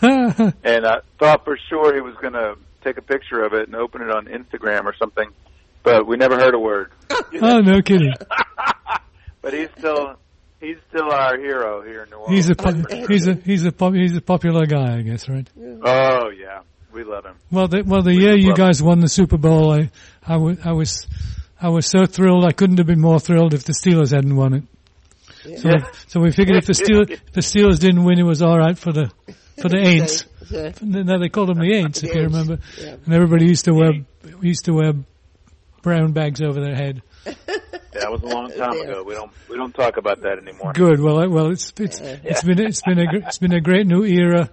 And I thought for sure he was going to take a picture of it and open it on Instagram or something, but we never heard a word. oh no, kidding! but he's still he's still our hero here in New Orleans. He's a po- he's a he's a pop- he's a popular guy, I guess, right? oh yeah, we love him. Well, the, well, the year you guys won the Super Bowl, I, I, was, I was so thrilled. I couldn't have been more thrilled if the Steelers hadn't won it. So, Yeah. so we figured if the Steelers, if the Steelers didn't win, it was all right for the, for the Aints. So- No, they called them the Aints, if you remember. yeah. And everybody used to wear, used to wear brown bags over their head. That was a long time ago. We don't we don't talk about that anymore. Good. Well, well, it's it's it's been it's been a it's been a great new era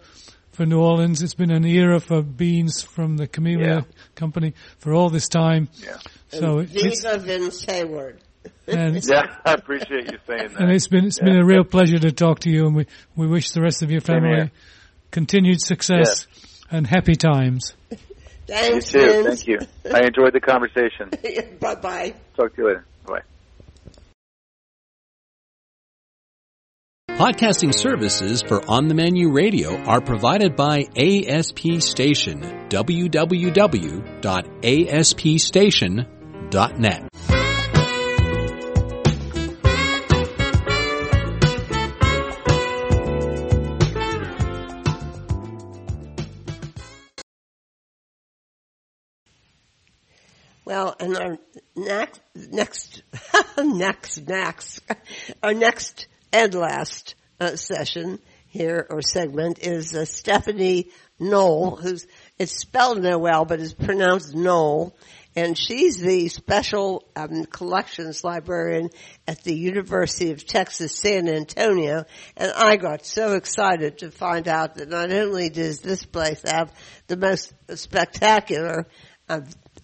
for New Orleans. It's been an era for beans from the Camellia Yeah. Company for all this time. Yeah. So it- it's Viva Vince Hayward. and Yeah, I appreciate you saying that. and it's been it's been a real pleasure to talk to you, and we we wish the rest of your family here. Continued success and happy times. you Thanks, too. Vince. Thank you. I enjoyed the conversation. bye bye. Talk to you later. Bye. Podcasting services for On the Menu Radio are provided by ASP Station. www.aspstation.net. Well, and our next, next, next, next, our next and last uh, session here or segment is uh, Stephanie Noell, who's it's spelled Noell, but it's pronounced Knoll, and she's the special um, collections librarian at the University of Texas San Antonio. And I got so excited to find out that not only does this place have the most spectacular uh,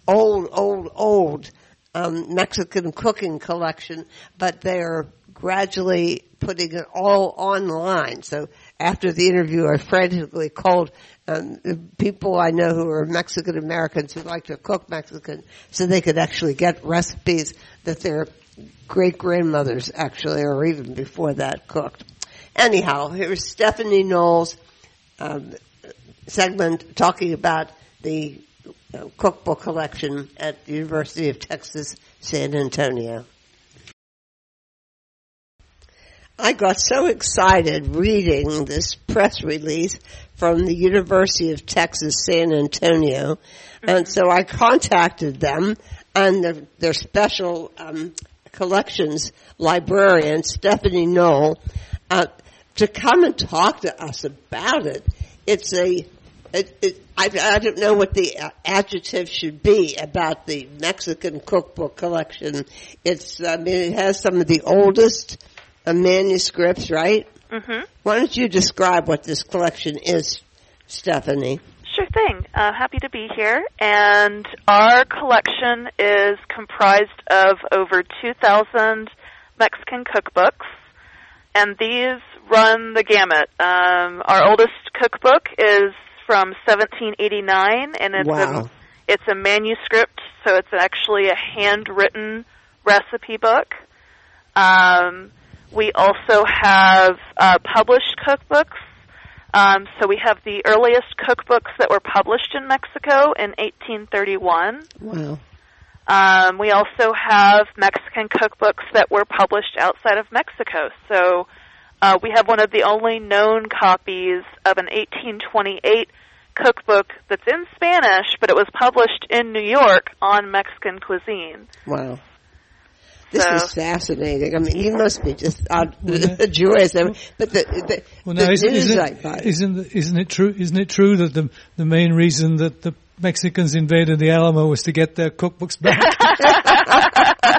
old, old, old um, Mexican cooking collection, but they're gradually putting it all online. So after the interview, I frantically called um, people I know who are Mexican Americans who like to cook Mexican, so they could actually get recipes that their great grandmothers actually, or even before that, cooked. Anyhow, here's Stephanie Noell's um, segment talking about the cookbook collection at the University of Texas, San Antonio. I got so excited reading this press release from the University of Texas, San Antonio, and so I contacted them and their, their special um, collections librarian, Stephanie Noell, uh, to come and talk to us about it. It's a it, it, I, I don't know what the adjective should be about the Mexican cookbook collection. It's, I mean, it has some of the oldest uh, manuscripts, right? Mm-hmm. Why don't you describe what this collection is, Stephanie? Sure thing. Uh, happy to be here. And our collection is comprised of over 2,000 Mexican cookbooks. And these run the gamut. Um, our oldest cookbook is from 1789, and it's Wow. a it's a manuscript, so it's actually a handwritten recipe book. Um, we also have uh, published cookbooks. Um, so we have the earliest cookbooks that were published in Mexico in 1831. Wow. Um, we also have Mexican cookbooks that were published outside of Mexico. So uh, we have one of the only known copies of an 1828 cookbook that's in Spanish, but it was published in New York on Mexican cuisine. Wow. This So- is fascinating. I mean, you must be just uh, Well, joyous. But the, the, Well, the now, isn't, news isn't, I it, find- isn't, isn't it true? Isn't it true that the the main reason that the Mexicans invaded the Alamo was to get their cookbooks back?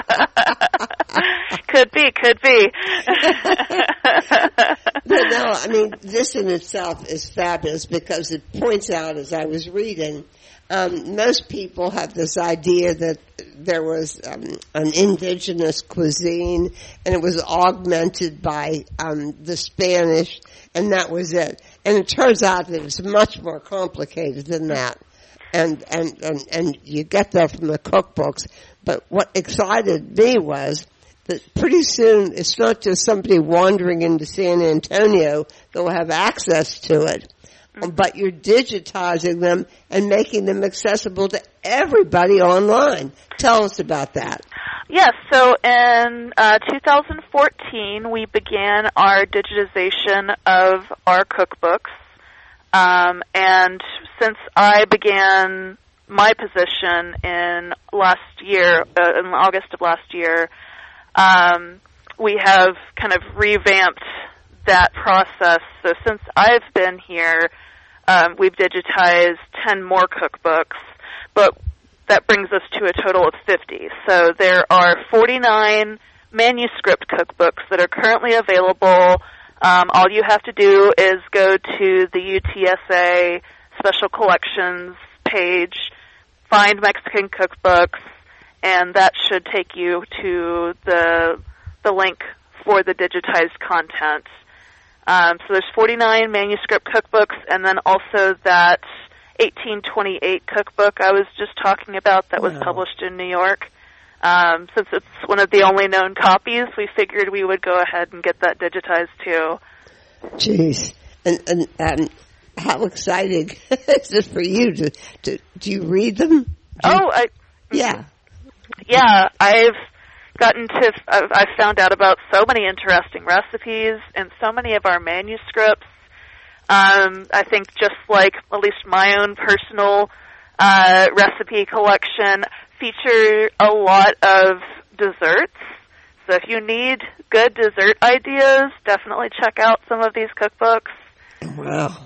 could be, could be. But no, I mean, this in itself is fabulous because it points out, as I was reading, um, most people have this idea that there was um, an indigenous cuisine and it was augmented by um, the Spanish, and that was it. And it turns out that it's much more complicated than that. And, and, and, and you get that from the cookbooks. But what excited me was that pretty soon it's not just somebody wandering into San Antonio that will have access to it, but you're digitizing them and making them accessible to everybody online. Tell us about that. Yes, so in uh, 2014, we began our digitization of our cookbooks. Um, and since I began my position in last year, uh, in August of last year, um, we have kind of revamped that process. So since I've been here, um, we've digitized 10 more cookbooks, but that brings us to a total of 50. So there are 49 manuscript cookbooks that are currently available. Um, all you have to do is go to the UTSA Special Collections page, find Mexican cookbooks, and that should take you to the the link for the digitized content. Um, so there's 49 manuscript cookbooks, and then also that 1828 cookbook I was just talking about that was Wow. published in New York. Um, since it's one of the only known copies, we figured we would go ahead and get that digitized too. Jeez. And, and, um, how exciting is this for you to, to, do you read them? Do you- Oh, I, yeah. Yeah, I've gotten to, I've, found out about so many interesting recipes and so many of our manuscripts. Um, I think just like at least my own personal uh, recipe collection feature a lot of desserts. So if you need good dessert ideas, definitely check out some of these cookbooks. Wow.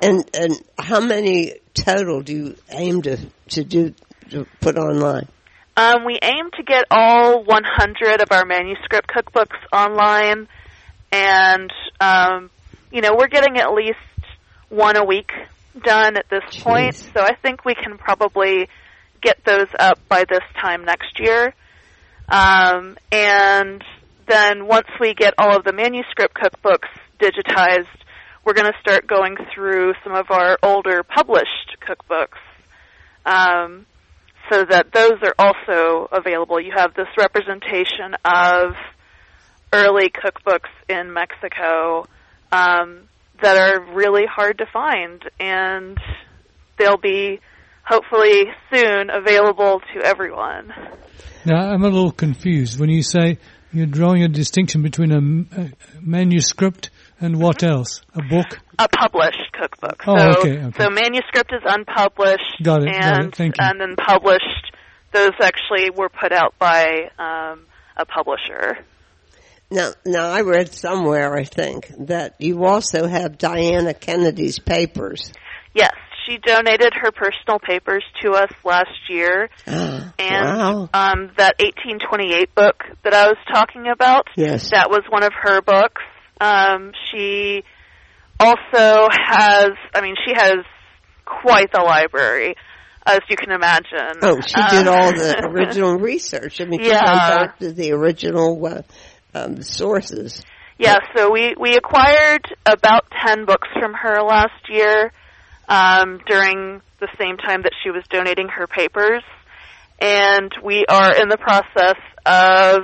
And, and how many total do you aim to, to do, to put online? Um, we aim to get all 100 of our manuscript cookbooks online, and um, you know we're getting at least one a week done at this Jeez. point. So I think we can probably get those up by this time next year. Um, and then once we get all of the manuscript cookbooks digitized, we're going to start going through some of our older published cookbooks. Um, so that those are also available. You have this representation of early cookbooks in Mexico um, that are really hard to find, and they'll be hopefully soon available to everyone. now, I'm a little confused when you say you're drawing a distinction between a manuscript and what else? A book? A published cookbook. Oh, so, okay, okay. so manuscript is unpublished, Got it, got it. and Thank you. and then published. Those actually were put out by um, a publisher. Now, now I read somewhere, I think, that you also have Diana Kennedy's papers. Yes, she donated her personal papers to us last year, and wow. um, that 1828 book that I was talking about, Yes. that was one of her books. Um, she also has, I mean, she has quite the library, as you can imagine. Oh, she Um, did all the original research. I mean, she Yeah. went back to the original uh, um, sources. Yeah, so we we acquired about ten books from her last year um, during the same time that she was donating her papers, and we are in the process of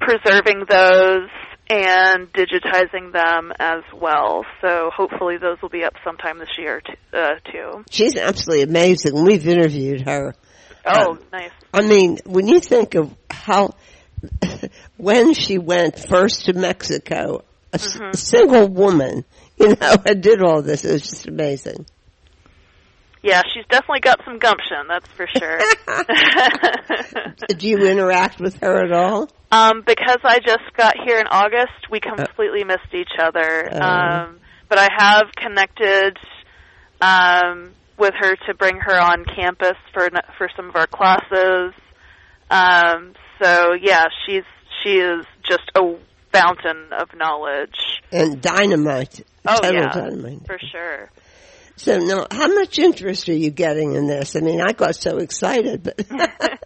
preserving those and digitizing them as well. So hopefully those will be up sometime this year t- uh, too. She's absolutely amazing. We've interviewed her. Oh, Um, nice. I mean, when you think of how, when she went first to Mexico, a s- Mhm. single woman, you know, and did all this, it was just amazing. Yeah, she's definitely got some gumption, that's for sure. Did you interact with her at all? Um, because I just got here in August, we completely missed each other. Oh. Um, but I have connected um, with her to bring her on campus for for some of our classes. Um, so yeah, she's she is just a fountain of knowledge. And dynamite. Oh yeah, dynamite. for sure. So now, how much interest are you getting in this? I mean, I got so excited, but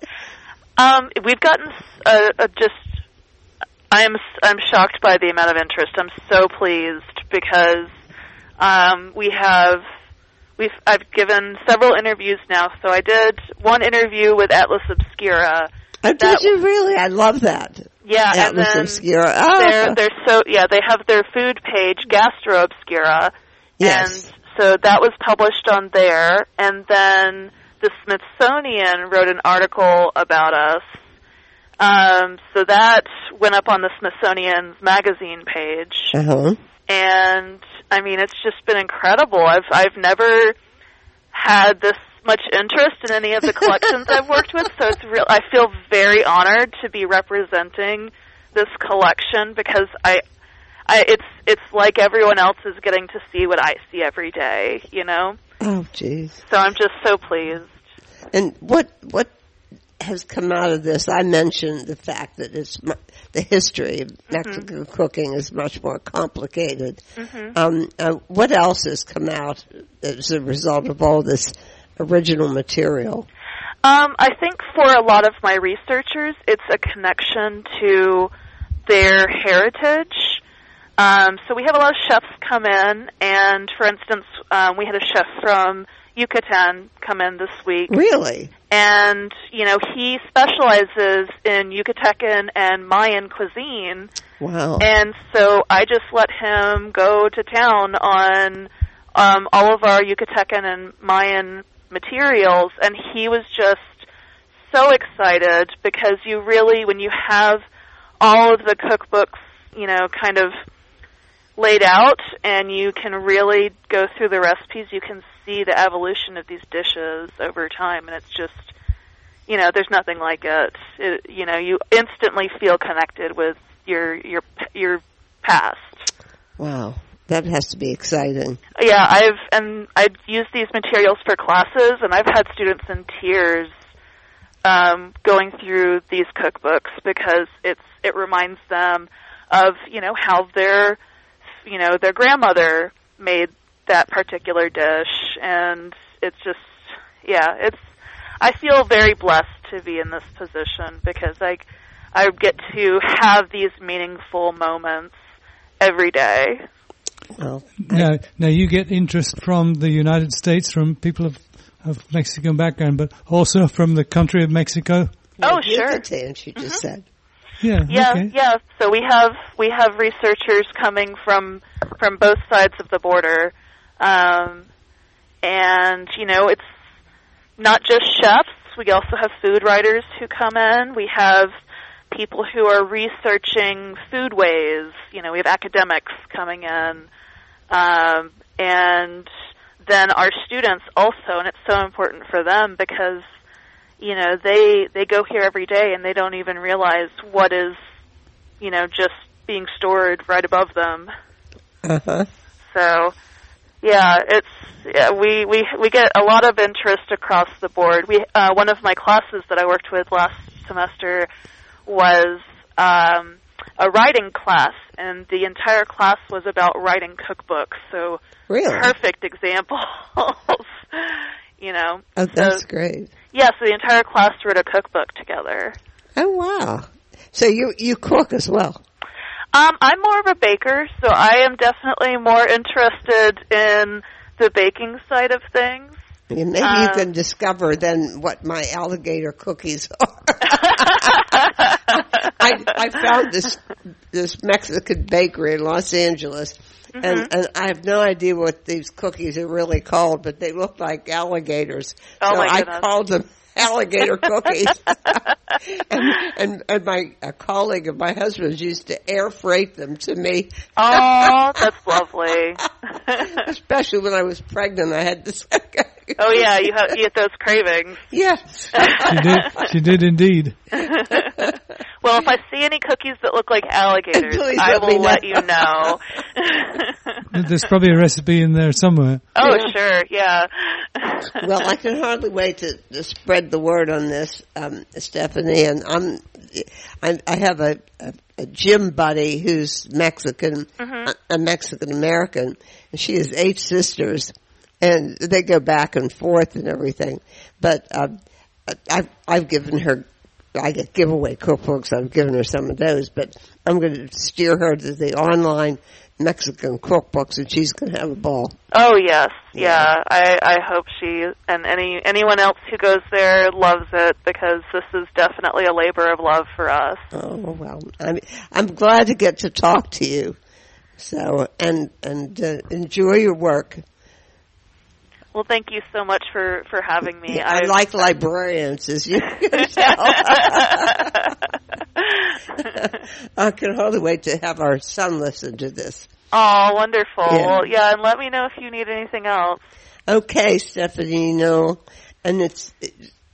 Um, we've gotten uh, uh, just. I'm I'm shocked by the amount of interest. I'm so pleased because um, we have we've I've given several interviews now. So I did one interview with Atlas Obscura. oh, did you really? I love that. Yeah, Atlas and then Obscura. Oh, they're they're so yeah they have their food page Gastro Obscura, yes. and so that was published on there. And then the Smithsonian wrote an article about us. Um, so that went up on the Smithsonian's magazine page, Uh-huh. and I mean it's just been incredible. I've I've never had this much interest in any of the collections I've worked with, so it's real. I feel very honored to be representing this collection because I, I it's it's like everyone else is getting to see what I see every day, you know. Oh, jeez. So I'm just so pleased. And what what has come out of this? I mentioned the fact that it's mu- the history of Mexican cooking is much more complicated. Um, uh, what else has come out as a result of all this original material? Um, I think for a lot of my researchers, it's a connection to their heritage. Um, so we have a lot of chefs come in, and for instance, um, we had a chef from Yucatan come in this week, Really? and you know he specializes in Yucatecan and Mayan cuisine, Wow. and so I just let him go to town on um, all of our Yucatecan and Mayan materials, and he was just so excited because you really, when you have all of the cookbooks, you know, kind of laid out, and you can really go through the recipes, you can see the evolution of these dishes over time, and it's just, you know, there's nothing like it. it you know, you instantly feel connected with your your your past. wow. That has to be exciting. Yeah, I've and I've used these materials for classes, and I've had students in tears um, going through these cookbooks because it's it reminds them of you know how their you know their grandmother made that particular dish, and it's just yeah, it's I feel very blessed to be in this position because I I get to have these meaningful moments every day. Well, Now, now you get interest from the United States, from people of, of Mexican background, but also from the country of Mexico. Oh, like sure. Yucatan, she just mm-hmm. said. Yeah. Yeah, okay. yeah. So we have we have researchers coming from from both sides of the border, um, and you know it's not just chefs. We also have food writers who come in. We have people who are researching foodways. You know, we have academics coming in, um, and then our students also. And it's so important for them because you know they they go here every day and they don't even realize what is you know just being stored right above them Uh-huh. so yeah it's yeah, we we we get a lot of interest across the board we uh one of my classes that I worked with last semester was um a writing class and the entire class was about writing cookbooks so Really? perfect examples you know Oh, that's So- great. yeah, so the entire class wrote a cookbook together. Oh, wow. So you you cook as well. Um, I'm more of a baker, so I am definitely more interested in the baking side of things. Yeah, Maybe you Um, can discover then what my alligator cookies are. I, I found this this Mexican bakery in Los Angeles, Mm-hmm. and and I have no idea what these cookies are really called, but they look like alligators. Oh, so my I called them alligator cookies. and, and and my a colleague of my husband's used to air freight them to me, oh, that's lovely. especially when I was pregnant. I had this Oh yeah, you have you get those cravings. Yes. She did. She did indeed. well, if I see any cookies that look like alligators, Please I will know. let you know. There's probably a recipe in there somewhere. oh Yeah. sure, yeah. well, I can hardly wait to, to spread the word on this, um, Stephanie. And I'm, I, I have a, a, a gym buddy who's Mexican, a, a Mexican American, and she has eight sisters, and they go back and forth and everything. But um, I've I've given her. I get giveaway cookbooks. I've given her some of those, but I'm going to steer her to the online Mexican cookbooks, and she's going to have a ball. Oh yes, Yeah. yeah. I I hope she and any anyone else who goes there loves it because this is definitely a labor of love for us. Oh well, I'm I'm glad to get to talk to you. So and and uh, enjoy your work. Well, thank you so much for for having me. I like librarians, as you can tell. I can hardly wait to have our son listen to this. Oh, wonderful. Yeah. Well, yeah, and let me know if you need anything else. Okay, Stephanie, no, and it's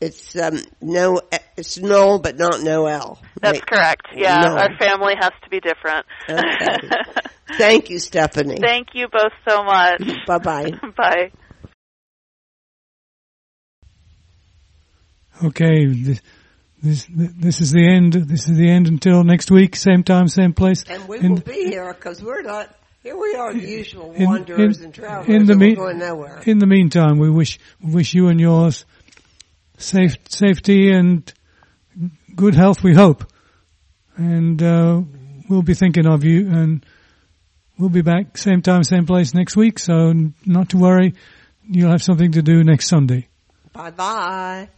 it's um no it's no, but not Noel. That's Wait. correct. Yeah, No. our family has to be different. Okay. Thank you, Stephanie. Thank you both so much. Bye bye bye. Okay, this, this this is the end. This is the end until next week, same time, same place. And we will be here because we're not. Here we are, the usual in- wanderers in- and travelers. in the me- going nowhere. In the meantime, we wish wish you and yours safe safety and good health. We hope, and uh, we'll be thinking of you. And we'll be back same time, same place next week. So not to worry, you'll have something to do next Sunday. Bye bye.